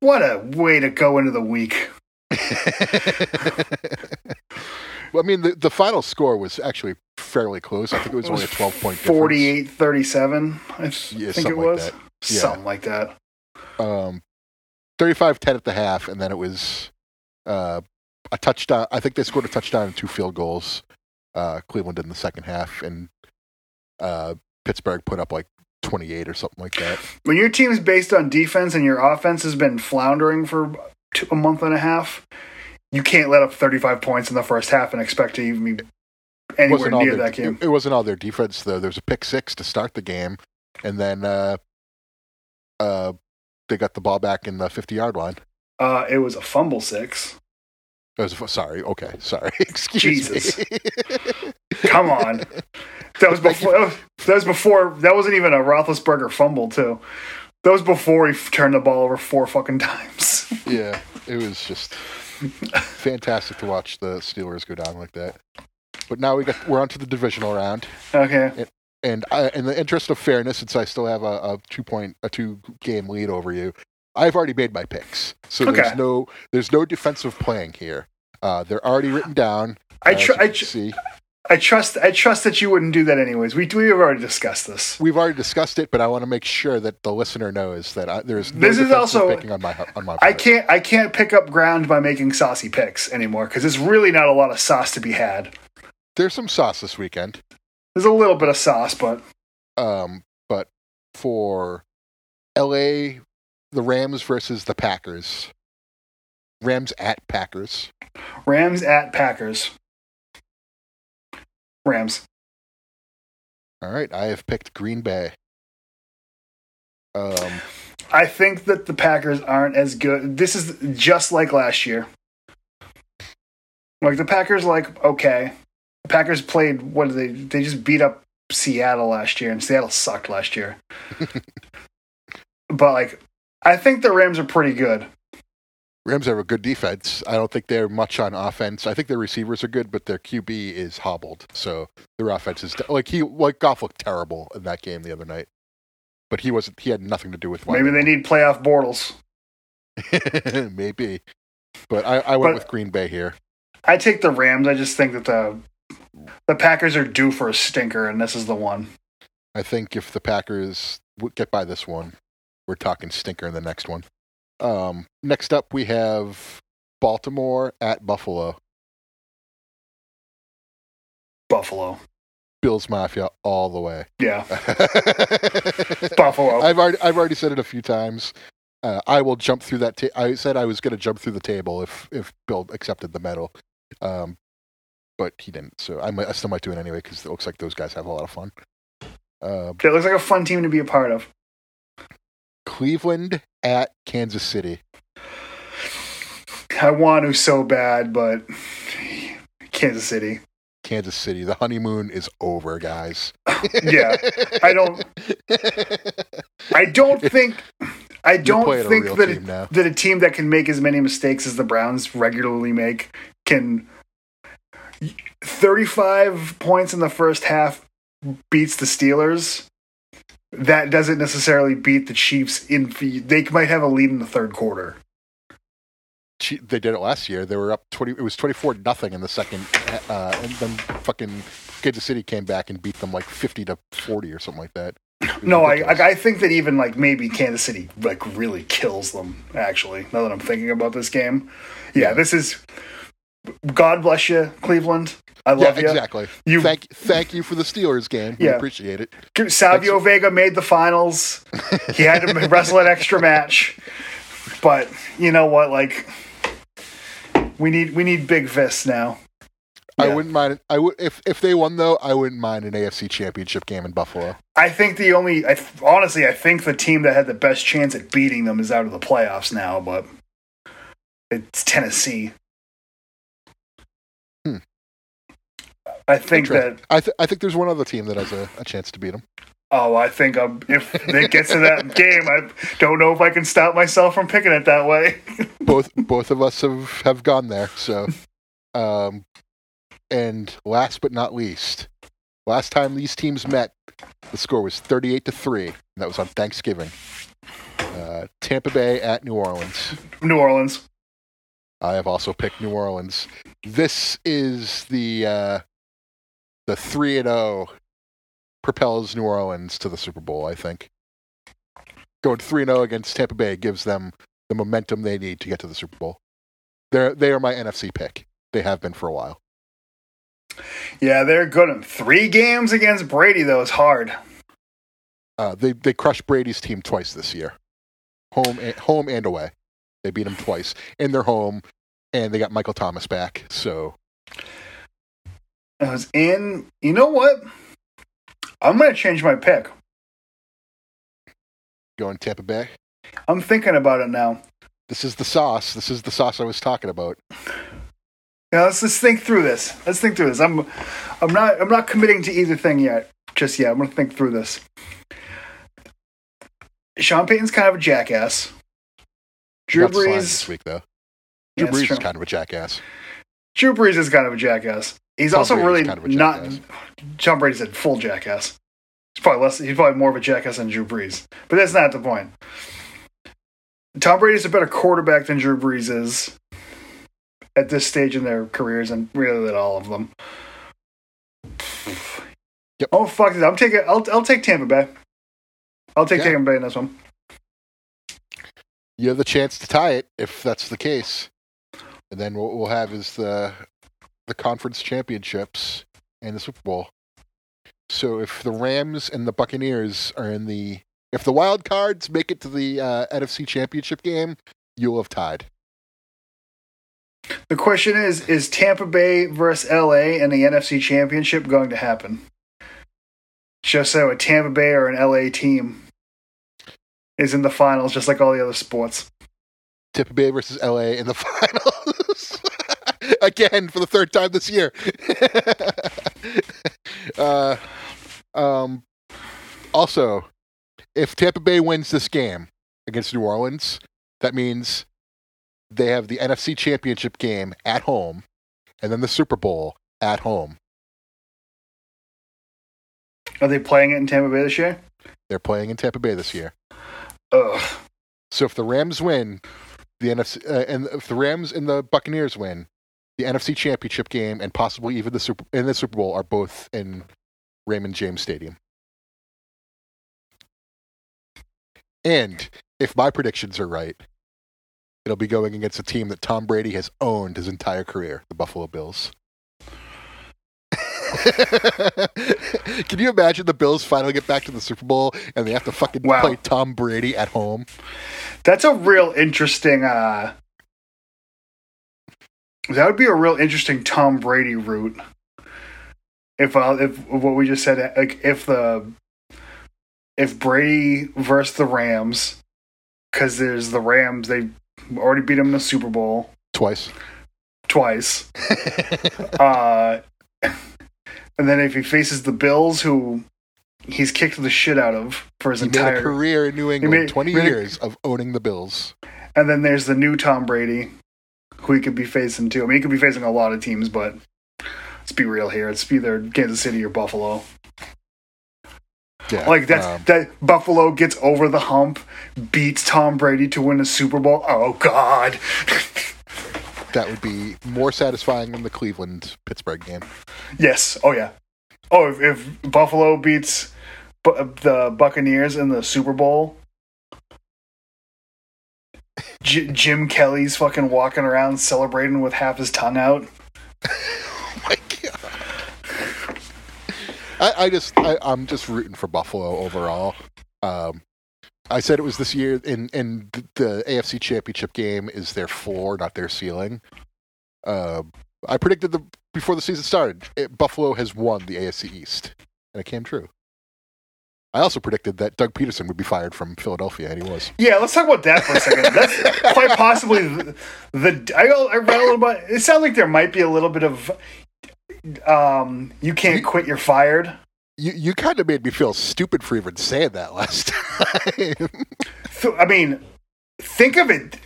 B: what a way to go into the week [laughs]
A: well, I mean, the, the final score was actually fairly close. I think it was,
B: It
A: only a
B: was
A: 12 point difference.
B: 48 37 i
A: Yeah,
B: think it
A: like
B: was
A: that. Yeah.
B: something like that
A: Um, 35 10 at the half, and then it was uh, a touchdown. I think they scored a touchdown and two field goals. Uh, Cleveland did in the second half, and uh, Pittsburgh put up like 28 or something like that.
B: when your team's based on defense and your offense has been floundering for two, a month and a half you can't let up 35 points in the first half and expect to even be anywhere near
A: their,
B: that game
A: It, wasn't all their defense though. There was a pick six to start the game, and then uh, uh, they got the ball back in the 50 yard line.
B: uh, it was a fumble six
A: It was, sorry. Okay. Sorry. [laughs] Excuse
B: Jesus.
A: me.
B: Come on. That was [laughs] before. That was, that was before. That wasn't even a Roethlisberger fumble, too. That was before he f- turned the ball over four fucking [laughs] times.
A: yeah. It was just fantastic to watch the Steelers go down like that. But now we got we're on to the divisional round,
B: Okay.
A: and I, in the interest of fairness, since I still have a, a two point a two game lead over you, I've already made my picks. So
B: Okay.
A: there's no there's no defensive playing here. Uh, they're already written down.
B: I tr- I tr-
A: see.
B: I trust. I trust that you wouldn't do that anyways. We we have already discussed this.
A: We've already discussed it, but I want to make sure that the listener knows that I, there's no
B: This is also-
A: picking on my on my.
B: I can't. I can't pick up ground by making saucy picks anymore because there's really not a lot of sauce to be had.
A: there's some sauce this weekend.
B: There's a little bit of sauce, but
A: Um, but for LA, the Rams versus the Packers. Rams at Packers.
B: Rams at Packers. Rams.
A: All right, I have picked Green Bay. Um,
B: I think that the Packers aren't as good. This is just like last year. Like the Packers, like okay, the Packers played. What did they? They just beat up Seattle last year, and Seattle sucked last year. [laughs] but like, I think the Rams are pretty good.
A: Rams have a good defense. I don't think they're much on offense. I think their receivers are good, but their QB is hobbled. So their offense is like he like Goff looked terrible in that game the other night, but he wasn't. He had nothing to do with
B: Maybe they need playoff Bortles. [laughs]
A: maybe. But I, I went
B: But-
A: with Green Bay here.
B: I take the Rams. I just think that the the Packers are due for a stinker, and this is the one.
A: I think if the Packers get by this one, we're talking stinker in the next one. Um, next up, we have Baltimore at Buffalo.
B: Buffalo.
A: Bills Mafia all the way.
B: Yeah, [laughs] Buffalo.
A: I've already I've already said it a few times. Uh, I will jump through that. Ta- I said I was going to jump through the table if if Bill accepted the medal, um, but he didn't. So I, might, I still might do it anyway because it looks like those guys have a lot of fun. Uh,
B: It looks like a fun team to be a part of.
A: Cleveland at Kansas City.
B: I want to so bad, but Kansas City.
A: Kansas City. The honeymoon is over, guys. [laughs]
B: Yeah, I don't. [laughs] I don't think. I don't
A: a
B: think that
A: now.
B: that a team that can make as many mistakes as the Browns regularly make can. Thirty-five points in the first half beats the Steelers. That doesn't necessarily beat the Chiefs. In they might have a lead in the third quarter.
A: They did it last year. They were up twenty. It was twenty four nothing in the second, uh, and then fucking Kansas City came back and beat them like fifty to forty or something like that.
B: No, I. I I think that even like maybe Kansas City like really kills them. Actually, now that I'm thinking about this game, yeah, this is. God bless you, Cleveland. I
A: yeah,
B: love you.
A: exactly.
B: You-
A: thank thank you for the Steelers game. We
B: Yeah.
A: appreciate it.
B: Savio Vega made the finals. He had to [laughs] wrestle an extra match, but you know what? Like, we need we need big fists now.
A: I wouldn't mind. I would if if they won though. I wouldn't mind an AFC Championship game in Buffalo.
B: I think the only, I, honestly, I think the team that had the best chance at beating them is out of the playoffs now, but it's Tennessee. I think that.
A: I th- I think there's one other team that has a, a chance to beat them.
B: Oh, I think um, if it gets to that [laughs] game, I don't know if I can stop myself from picking it that way. [laughs]
A: both both of us have have gone there. So, um, and last but not least, last time these teams met, the score was thirty-eight to three. And that was on Thanksgiving. Uh, Tampa Bay at New Orleans.
B: New Orleans.
A: I have also picked New Orleans. This is the uh, the three and zero propels New Orleans to the Super Bowl. I think going three and zero against Tampa Bay gives them the momentum they need to get to the Super Bowl. They're they are my NFC pick. They have been for a while.
B: Yeah, they're good. in Three games against Brady, though, is hard.
A: Uh, they they crushed Brady's team twice this year, home and, home and away. They beat him twice in their home, and they got Michael Thomas back. So
B: I was in. You know what? I'm going to change my pick.
A: going Tampa Bay.
B: I'm thinking about it now.
A: This is the sauce. This is the sauce I was talking about.
B: Yeah, let's just think through this. Let's think through this. I'm, I'm not, I'm not committing to either thing yet. Just yet. I'm gonna think through this. Sean Payton's kind of a jackass. Drew
A: signed this week though. Drew
B: it's
A: Brees is kind of a jackass.
B: Drew Brees is kind of a jackass. He's
A: Tom
B: also
A: Brady's
B: really
A: kind of a
B: not.
A: jackass.
B: Tom Brady said full jackass. He's probably less. He's probably more of a jackass than Drew Brees, but that's not the point. Tom Brady's a better quarterback than Drew Brees is at this stage in their careers, and really than all of them.
A: Yep.
B: Oh fuck it! I'm taking. I'll I'll take Tampa Bay. I'll take
A: Okay.
B: Tampa Bay in this one.
A: You have the chance to tie it if that's the case, and then what we'll have is the the conference championships. and the Super Bowl. So if the Rams and the Buccaneers are in the if the wild cards make it to the uh, NFC Championship game, you'll have tied.
B: The question is: Is Tampa Bay versus LA in the NFC Championship going to happen? Just so a Tampa Bay or an LA team is in the finals, just like all the other sports.
A: Tampa Bay versus LA in the [laughs] finals. [laughs] Again for the third time this year. [laughs] uh, um, also, if Tampa Bay wins this game against New Orleans, that means they have the NFC Championship game at home and then the Super Bowl at home.
B: Are they playing it in Tampa Bay this year?
A: They're playing in Tampa Bay this year.
B: Ugh.
A: So if the Rams win, the NFC uh, and if the Rams and the Buccaneers win, the NFC Championship game and possibly even the Super in the Super Bowl are both in Raymond James Stadium. And if my predictions are right, it'll be going against a team that Tom Brady has owned his entire career, the Buffalo Bills. [laughs] Can you imagine the Bills finally get back to the Super Bowl and they have to fucking
B: Wow.
A: play Tom Brady at home?
B: That's a real interesting. uh That would be a real interesting Tom Brady route. If uh, if what we just said, like if the if Brady versus the Rams, because there's the Rams, they already beat him in the Super Bowl
A: Twice.
B: twice. [laughs] uh, and then if he faces the Bills, who he's kicked the shit out of for his
A: He
B: entire
A: career in New England,
B: made-
A: 20
B: made
A: years of owning the Bills.
B: And then there's the new Tom Brady, who he could be facing too. I mean, he could be facing a lot of teams, but let's be real here. It's either Kansas City or Buffalo.
A: Yeah,
B: Like that's
A: um,
B: that Buffalo gets over the hump, beats Tom Brady to win a Super Bowl. Oh God. [laughs]
A: that would be more satisfying than the Cleveland Pittsburgh game.
B: yes. Oh yeah. Oh, if, if Buffalo beats bu- the Buccaneers in the Super Bowl. J- Jim Kelly's fucking walking around celebrating with half his tongue out. [laughs]
A: Oh my god! I, I just, I, I'm just rooting for Buffalo overall. Um, I said it was this year, and and the AFC Championship game is their floor, not their ceiling. Uh, I predicted the before the season started, it, Buffalo has won the AFC East, and it came true. I also predicted that Doug Pederson would be fired from Philadelphia, and he was.
B: Yeah, let's talk about that for a second. That's quite possibly the. the I, I read a little bit. It sounds like there might be a little bit of. Um, you can't quit. You're fired.
A: You you kind of made me feel stupid for even saying that last time.
B: Th- I mean, think of it.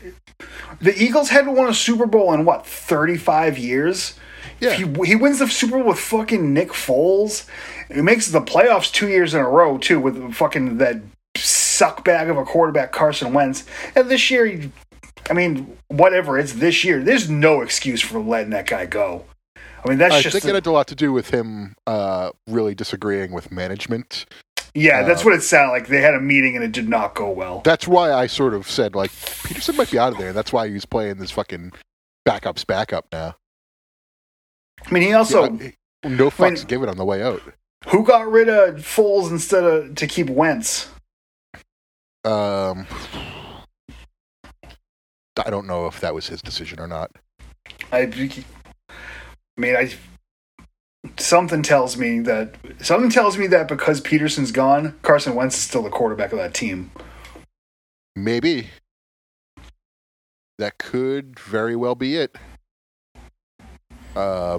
B: The Eagles hadn't won a Super Bowl in what 35 years.
A: Yeah.
B: He, he wins the Super Bowl with fucking Nick Foles. He makes the playoffs two years in a row too with fucking that suck bag of a quarterback Carson Wentz. And this year, he- I mean, whatever it's this year, there's no excuse for letting that guy go. I mean, that's
A: I
B: just I
A: think it had a lot to do with him uh, really disagreeing with management.
B: yeah. That's
A: uh,
B: what it sounded like. They had a meeting and it did not go well.
A: That's why I sort of said like Pederson might be out of there. That's why he's playing this fucking backups backup now.
B: I mean, he also
A: Yeah, no fucks given on the way out.
B: who got rid of Foles instead of to keep Wentz.
A: Um, I don't know if that was his decision or not.
B: I, I mean, I something tells me that something tells me that because Pederson's gone, Carson Wentz is still the quarterback of that team.
A: Maybe that could very well be it. Uh,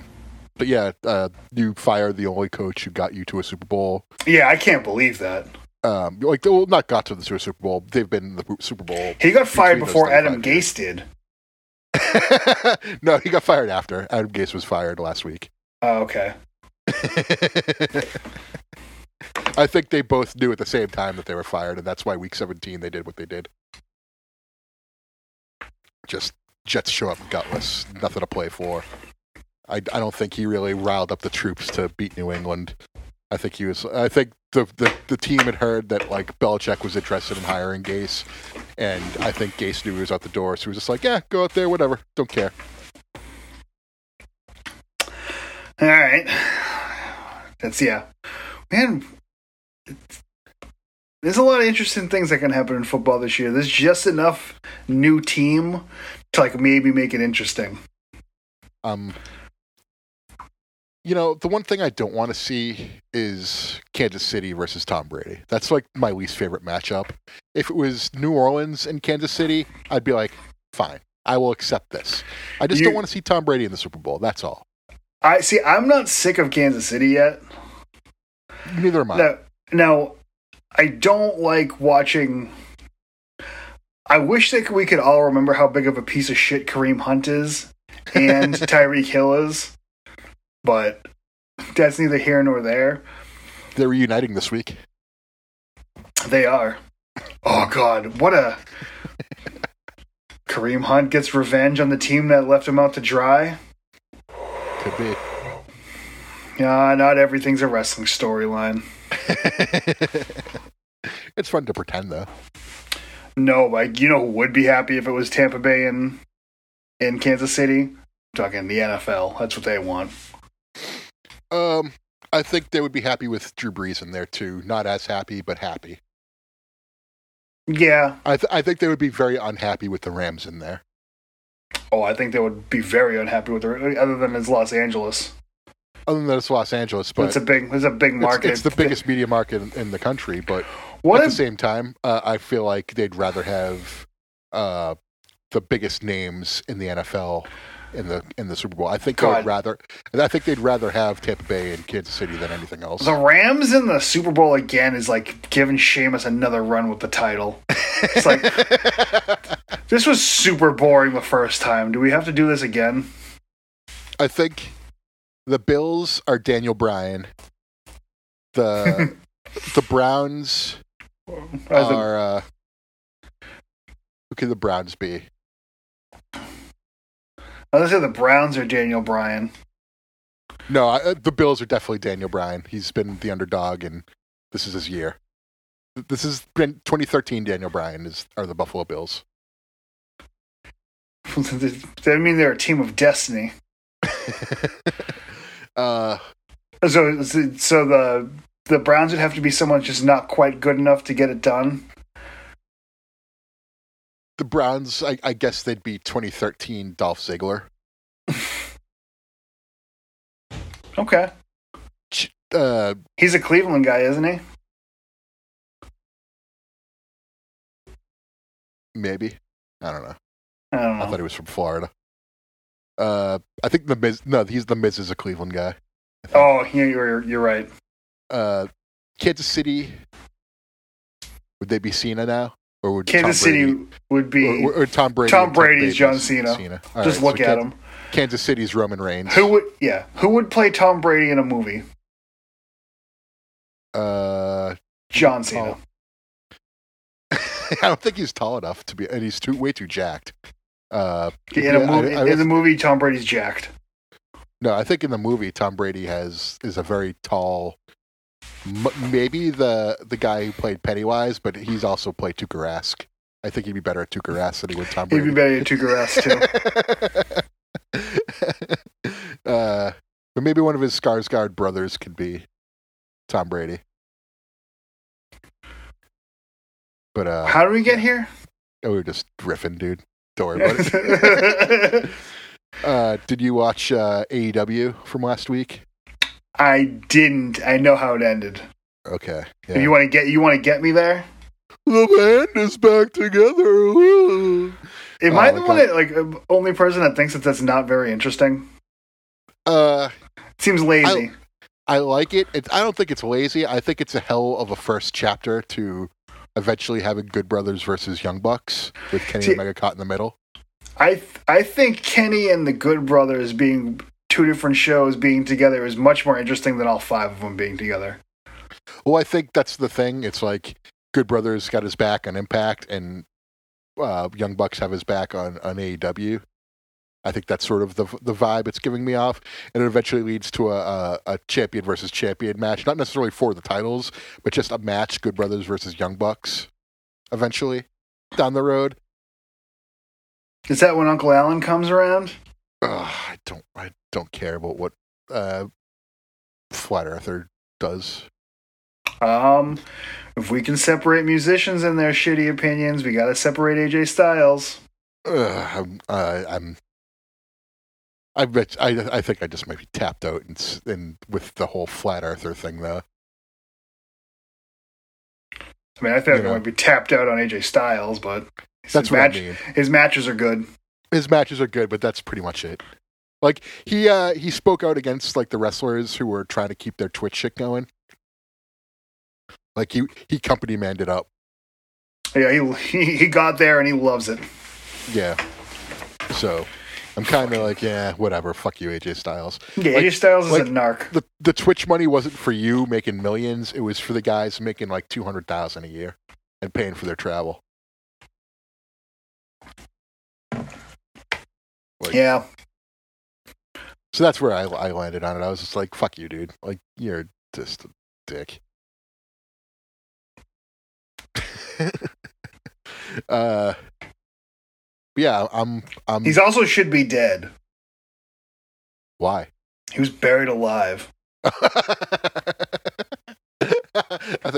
A: but yeah, uh, you fired the only coach who got you to a Super Bowl.
B: Yeah, I can't believe that
A: Um, like well, not got to the Super Bowl. They've been in the Super Bowl.
B: he got fired before Adam Gase did. [laughs]
A: no, he got fired after. Adam Gase was fired last week.
B: Oh, okay. [laughs]
A: I think they both knew at the same time that they were fired, and that's why week 17 they did what they did. Just Jets show up gutless, nothing to play for. I, I don't think he really riled up the troops to beat New England. I think he was. I think the, the the team had heard that like Belichick was interested in hiring Gase, and I think Gase knew he was out the door, so he was just like, "Yeah, go out there, whatever, don't care."
B: All right. That's yeah, man. There's a lot of interesting things that can happen in football this year. There's just enough new team to like maybe make it interesting.
A: Um, you know, the one thing I don't want to see is Kansas City versus Tom Brady. That's like my least favorite matchup. If it was New Orleans and Kansas City, I'd be like, fine, I will accept this. I just
B: You-
A: don't want to see Tom Brady in the Super Bowl. That's all.
B: I see. I'm not sick of Kansas City yet.
A: Neither am I.
B: Now, now, I don't like watching. I wish that we could all remember how big of a piece of shit Kareem Hunt is and [laughs] Tyreek Hill is, but that's neither here nor there.
A: They're reuniting this week.
B: They are. Oh God, what a Kareem Hunt gets revenge on the team that left him out to dry.
A: Could be.
B: Yeah, not everything's a wrestling storyline. [laughs]
A: it's fun to pretend, though.
B: No, like you know who would be happy if it was Tampa Bay and in Kansas City? I'm talking the NFL. That's what they want.
A: Um, I think they would be happy with Drew Brees in there too. Not as happy, but happy.
B: Yeah.
A: I th- I think they would be very unhappy with the Rams in there.
B: Oh, I think they would be very unhappy with it. Other than it's Los Angeles,
A: Other than it's Los Angeles, but
B: it's a big, it's a big
A: it's,
B: market.
A: it's the biggest media market in, in the country. But
B: What
A: at
B: if
A: the same time, uh, I feel like they'd rather have uh, the biggest names in the NFL in the in the Super Bowl. I think
B: God.
A: they'd rather. I think they'd rather have Tampa Bay and Kansas City than anything else.
B: the Rams in the Super Bowl again is like giving Sheamus another run with the title? It's like [laughs] this was super boring the first time. Do we have to do this again?
A: I think the Bills are Daniel Bryan. The [laughs] the Browns are uh, who could the Browns be?
B: I was gonna say the Browns are Daniel Bryan.
A: No, I, uh, the Bills are definitely Daniel Bryan. He's been the underdog, and this is his year. This is been 2013. Daniel Bryan is are the Buffalo Bills. [laughs]
B: I mean, they're a team of destiny. [laughs]
A: uh,
B: So, so the the Browns would have to be someone just not quite good enough to get it done.
A: The Browns, I, I guess they'd be 2013 Dolph Ziggler. [laughs]
B: Okay,
A: Uh,
B: he's a Cleveland guy, isn't he?
A: maybe I don't know.
B: I don't
A: I thought he was from Florida. Uh, I think the Miz. No, he's the Miz is a Cleveland guy.
B: Oh, yeah, you're you're right.
A: uh, Kansas City. Would they be Cena now, or would
B: Kansas
A: Tom
B: City would be.
A: or, or Tom Brady?
B: Tom Brady's
A: Bay
B: John
A: is
B: Cena. Just
A: right,
B: look
A: so
B: at
A: Kan-
B: him.
A: Kansas City's Roman Reigns.
B: Who would? Yeah, who would play Tom Brady in a movie?
A: Uh,
B: John Cena. [laughs]
A: I don't think he's tall enough to be, and he's too way too jacked. Uh,
B: in a
A: yeah, I-
B: movie,
A: I-
B: in the movie, Tom Brady's jacked.
A: no, I think in the movie Tom Brady has is a very tall. M- Maybe the the guy who played Pennywise, but he's also played Tuukka Rask. I think he'd be better at Tuukka Rask than he would Tom
B: He'd be better at Tuukka Rask too. [laughs]
A: uh, but maybe one of his Skarsgård brothers could be Tom Brady. But uh,
B: How do we get here?
A: oh, we were just riffing, dude. Don't worry about it. [laughs] [laughs] uh, did you watch uh, AEW from last week?
B: I didn't. I know how it ended.
A: Okay.
B: If you want to get, you want to get me there.
A: The band is back together.
B: Am
A: Oh,
B: I the one that like uh, only person that thinks that that's not very interesting?
A: Uh,
B: Seems lazy.
A: I like it. it. I don't think it's lazy. I think it's a hell of a first chapter to eventually having Good Brothers versus Young Bucks with Kenny
B: See-
A: Omega caught in the middle.
B: I th- I think Kenny and the Good Brothers being two different shows being together is much more interesting than all five of them being together.
A: Well, I think that's the thing. It's like Good Brothers got his back on Impact, and uh, Young Bucks have his back on on AEW. I think that's sort of the the vibe it's giving me off, and it eventually leads to a, a a champion versus champion match, not necessarily for the titles, but just a match: Good Brothers versus Young Bucks. Eventually, down the road.
B: Is that when Uncle Alan comes around?
A: Ugh, I don't I don't care about what uh, flat earther does.
B: Um, if we can separate musicians and their shitty opinions, we got to separate AJ Styles.
A: Ugh, I'm, uh, I'm. I bet. I. I think I just might be tapped out and, and with the whole flat earther thing though.
B: I mean, I think. I might be tapped out on AJ Styles, but his
A: That's what
B: match,
A: I mean.
B: his matches are good.
A: His matches are good, but that's pretty much it. Like he uh he spoke out against like the wrestlers who were trying to keep their Twitch shit going. Like he he company manned it up.
B: Yeah, he, [laughs] he he got there and he loves it.
A: Yeah. So I'm kind of like, yeah, whatever. Fuck you, AJ Styles.
B: Yeah,
A: Like-
B: AJ Styles is
A: like-
B: a narc.
A: The the Twitch money wasn't for you making millions. It was for the guys making like two hundred thousand a year and paying for their travel. Like,
B: Yeah,
A: So that's where I, I landed on it. I was just like, fuck you, dude. Like, you're just a dick. [laughs] uh, yeah, I'm. I'm.
B: he's also should be dead.
A: why?
B: He was buried alive. [laughs]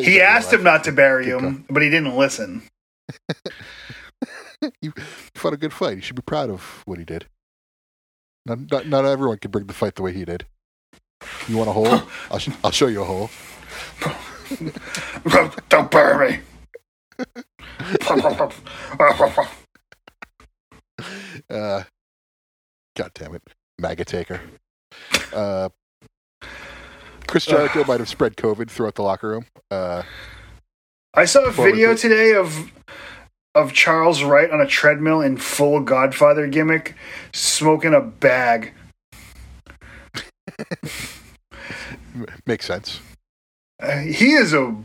B: He asked him not to bury
A: Keep
B: him, but he didn't listen. [laughs] [laughs]
A: You fought a good fight. You should be proud of what he did. Not, not, not everyone can bring the fight the way he did. You want a hole? [laughs] I'll, sh- I'll show you a hole.
B: Don't bury me. [laughs]
A: Uh, God damn it. MAGA taker. Uh, Chris Jericho might have spread COVID throughout the locker room. Uh,
B: I saw a video today of of Charles Wright on a treadmill in full Godfather gimmick, smoking a bag. [laughs]
A: makes sense.
B: Uh, he is a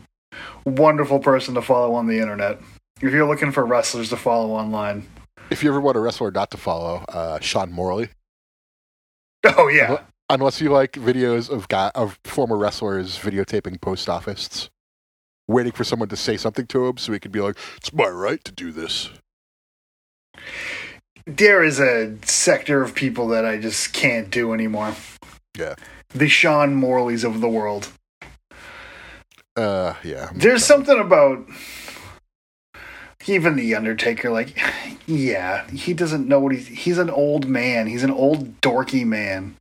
B: wonderful person to follow on the internet. If you're looking for wrestlers to follow online,
A: If you ever want a wrestler not to follow, uh, Sean Morley.
B: oh yeah,
A: Unless you like videos of guy, of former wrestlers videotaping post offices, waiting for someone to say something to him so he could be like, "It's my right to do this."
B: there is a sector of people that I just can't do anymore.
A: Yeah.
B: The Sean Morleys of the world.
A: Uh, yeah. I'm
B: There's something about even the Undertaker. Like, [sighs] yeah, he doesn't know what he's. He's an old man. He's an old dorky man.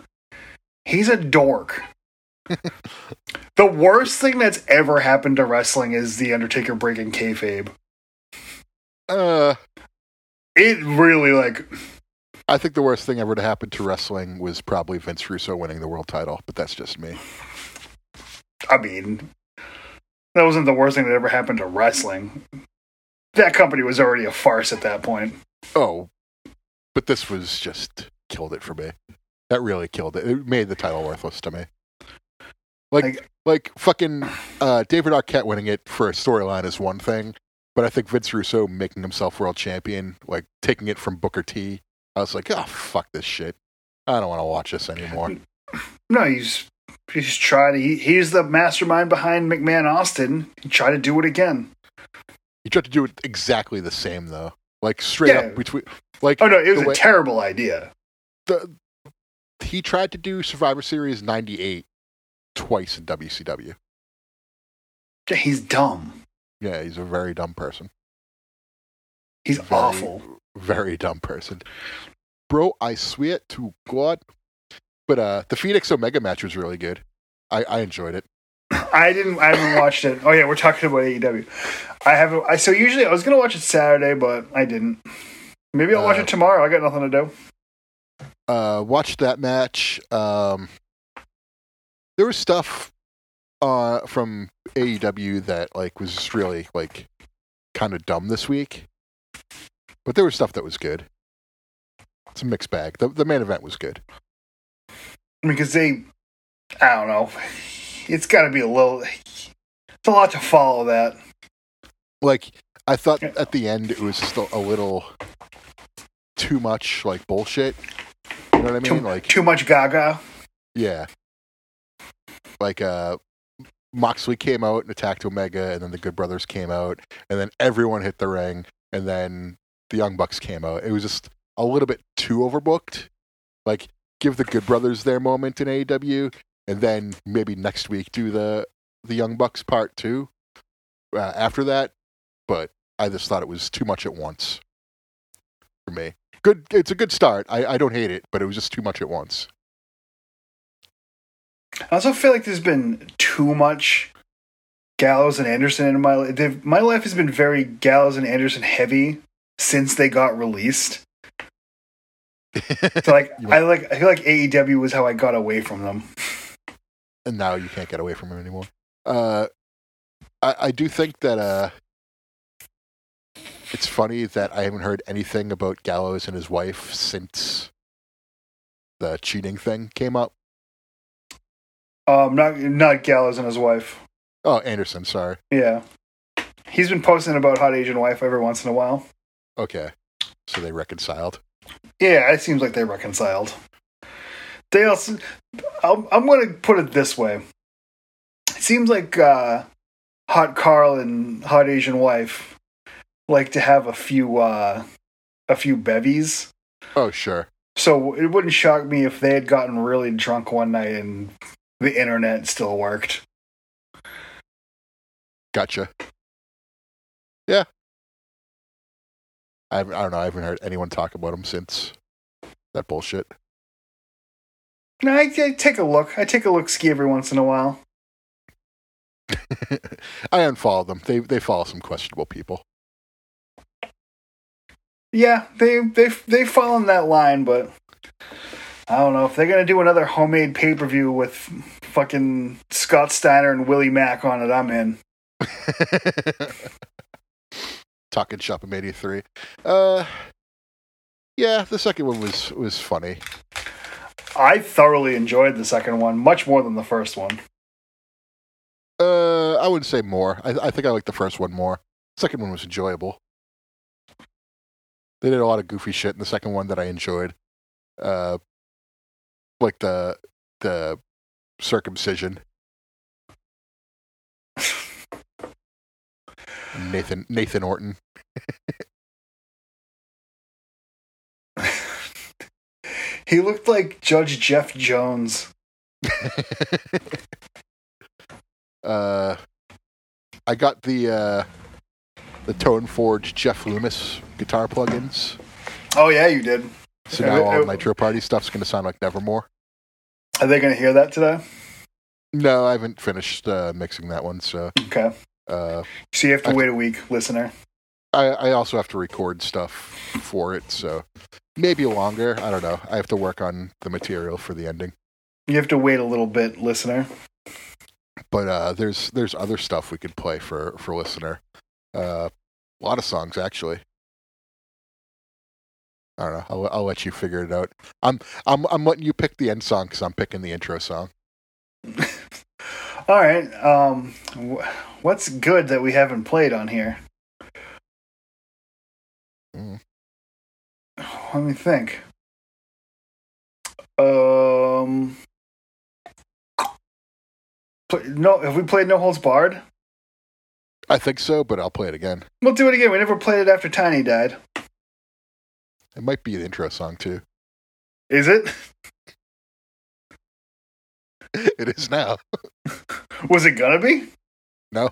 B: He's a dork. [laughs] the worst thing that's ever happened to wrestling is the Undertaker breaking kayfabe.
A: Uh,
B: It really like
A: I think the worst thing ever to happen to wrestling was probably Vince Russo winning the world title, but that's just me.
B: I mean, that wasn't the worst thing that ever happened to wrestling. That company was already a farce at that point.
A: Oh, but this was just killed it for me. That really killed it. It made the title worthless to me. Like,
B: Like-
A: like, fucking uh, David Arquette winning it for a storyline is one thing, but I think Vince Russo making himself world champion, like taking it from Booker T, I was like, oh fuck this shit. I don't want to watch this anymore.
B: No, he's he's trying. He, he's the mastermind behind McMahon Austin. He tried to do it again.
A: He tried to do it exactly the same though, like straight
B: Yeah.
A: up between, like
B: Oh no, it was a
A: way-
B: terrible idea.
A: the he tried to do Survivor Series '98 twice in WCW.
B: Yeah, He's dumb.
A: Yeah, he's a very dumb person.
B: He's
A: Very,
B: awful.
A: Very dumb person. Bro, I swear to God. But uh the Fenix Omega match was really good. I, I enjoyed it. [coughs]
B: I didn't. I haven't watched it. Oh yeah, we're talking about AEW. I haven't. I so usually I was gonna watch it Saturday, but I didn't. Maybe I'll watch
A: Uh,
B: it tomorrow. I got nothing to do.
A: Uh watched that match. Um there was stuff uh from AEW that like was just really like kind of dumb this week. But there was stuff that was good. It's a mixed bag. The the main event was good.
B: because they. I don't know. It's got to be a little. It's a lot to follow that.
A: like I thought at the end it was just a, a little too much like bullshit. You know what I mean?
B: Too,
A: like
B: too much Gaga.
A: yeah. Like uh Moxley came out and attacked Omega and then the Good Brothers came out and then everyone hit the ring and then the Young Bucks came out. It was just a little bit too overbooked. Like give the Good Brothers their moment in AEW and then maybe next week do the the Young Bucks part two. Uh, after that, but I just thought it was too much at once for me. Good, it's a good start. I, I don't hate it, but it was just too much at once.
B: I also feel like there's been too much Gallows and Anderson in my life. My life has been very Gallows and Anderson heavy since they got released. So like [laughs] I like I feel like AEW was how I got away from them.
A: and now you can't get away from him anymore. Uh, I, I do think that uh, it's funny that I haven't heard anything about Gallows and his wife since the cheating thing came up.
B: Um, not not Gallows and his wife.
A: Oh, Anderson, sorry.
B: Yeah, he's been posting about hot Asian wife every once in a while.
A: Okay, so they reconciled.
B: Yeah, it seems like they reconciled. They also, I'm, I'm going to put it this way. It seems like uh, Hot Carl and Hot Asian Wife like to have a few, uh, a few bevies.
A: Oh, sure.
B: So it wouldn't shock me if they had gotten really drunk one night and the internet still worked.
A: Gotcha. Yeah. I, I don't know. I haven't heard anyone talk about them since that bullshit.
B: No, I, I take a look. I take a look ski every once in a while. [laughs]
A: I unfollow them. They they follow some questionable people.
B: Yeah, they they they fall in that line, but I don't know if they're gonna do another homemade pay per view with fucking Scott Steiner and Willie Mack on it. I'm in. [laughs]
A: Talking Shop of 83. Uh, yeah, the second one was was funny.
B: I thoroughly enjoyed the second one much more than the first one.
A: Uh, I wouldn't say more. I, I think I liked the first one more. Second one was enjoyable. They did a lot of goofy shit in the second one that I enjoyed. Uh, like the the circumcision. Nathan Nathan Orton. [laughs]
B: He looked like Judge Jeff Jones. [laughs]
A: uh, I got the uh, the Tone Forge Jeff Loomis guitar plugins.
B: Oh yeah, you did.
A: So now all Nitro Party stuff's going to sound like Nevermore.
B: Are they gonna hear that today?
A: No, I haven't finished uh, mixing that one. So
B: Okay.
A: uh,
B: So you have to
A: I-
B: wait a week, listener.
A: I, I also have to record stuff for it. So maybe longer. I don't know. I have to work on the material for the ending.
B: You have to wait a little bit, listener.
A: But uh, there's there's other stuff we could play for for listener. Uh, a lot of songs actually. I don't know. I'll, I'll let you figure it out. I'm I'm I'm letting you pick the end song because I'm picking the intro song.
B: All right. Um, wh- what's good that we haven't played on here?
A: Mm.
B: Let me think. Um, no, have we played No Holds Barred?
A: I think so, but I'll play it again.
B: We'll do it again. We never played it after Tiny died.
A: It might be the intro song too.
B: Is it? [laughs]
A: it is now. [laughs]
B: Was it gonna be?
A: No.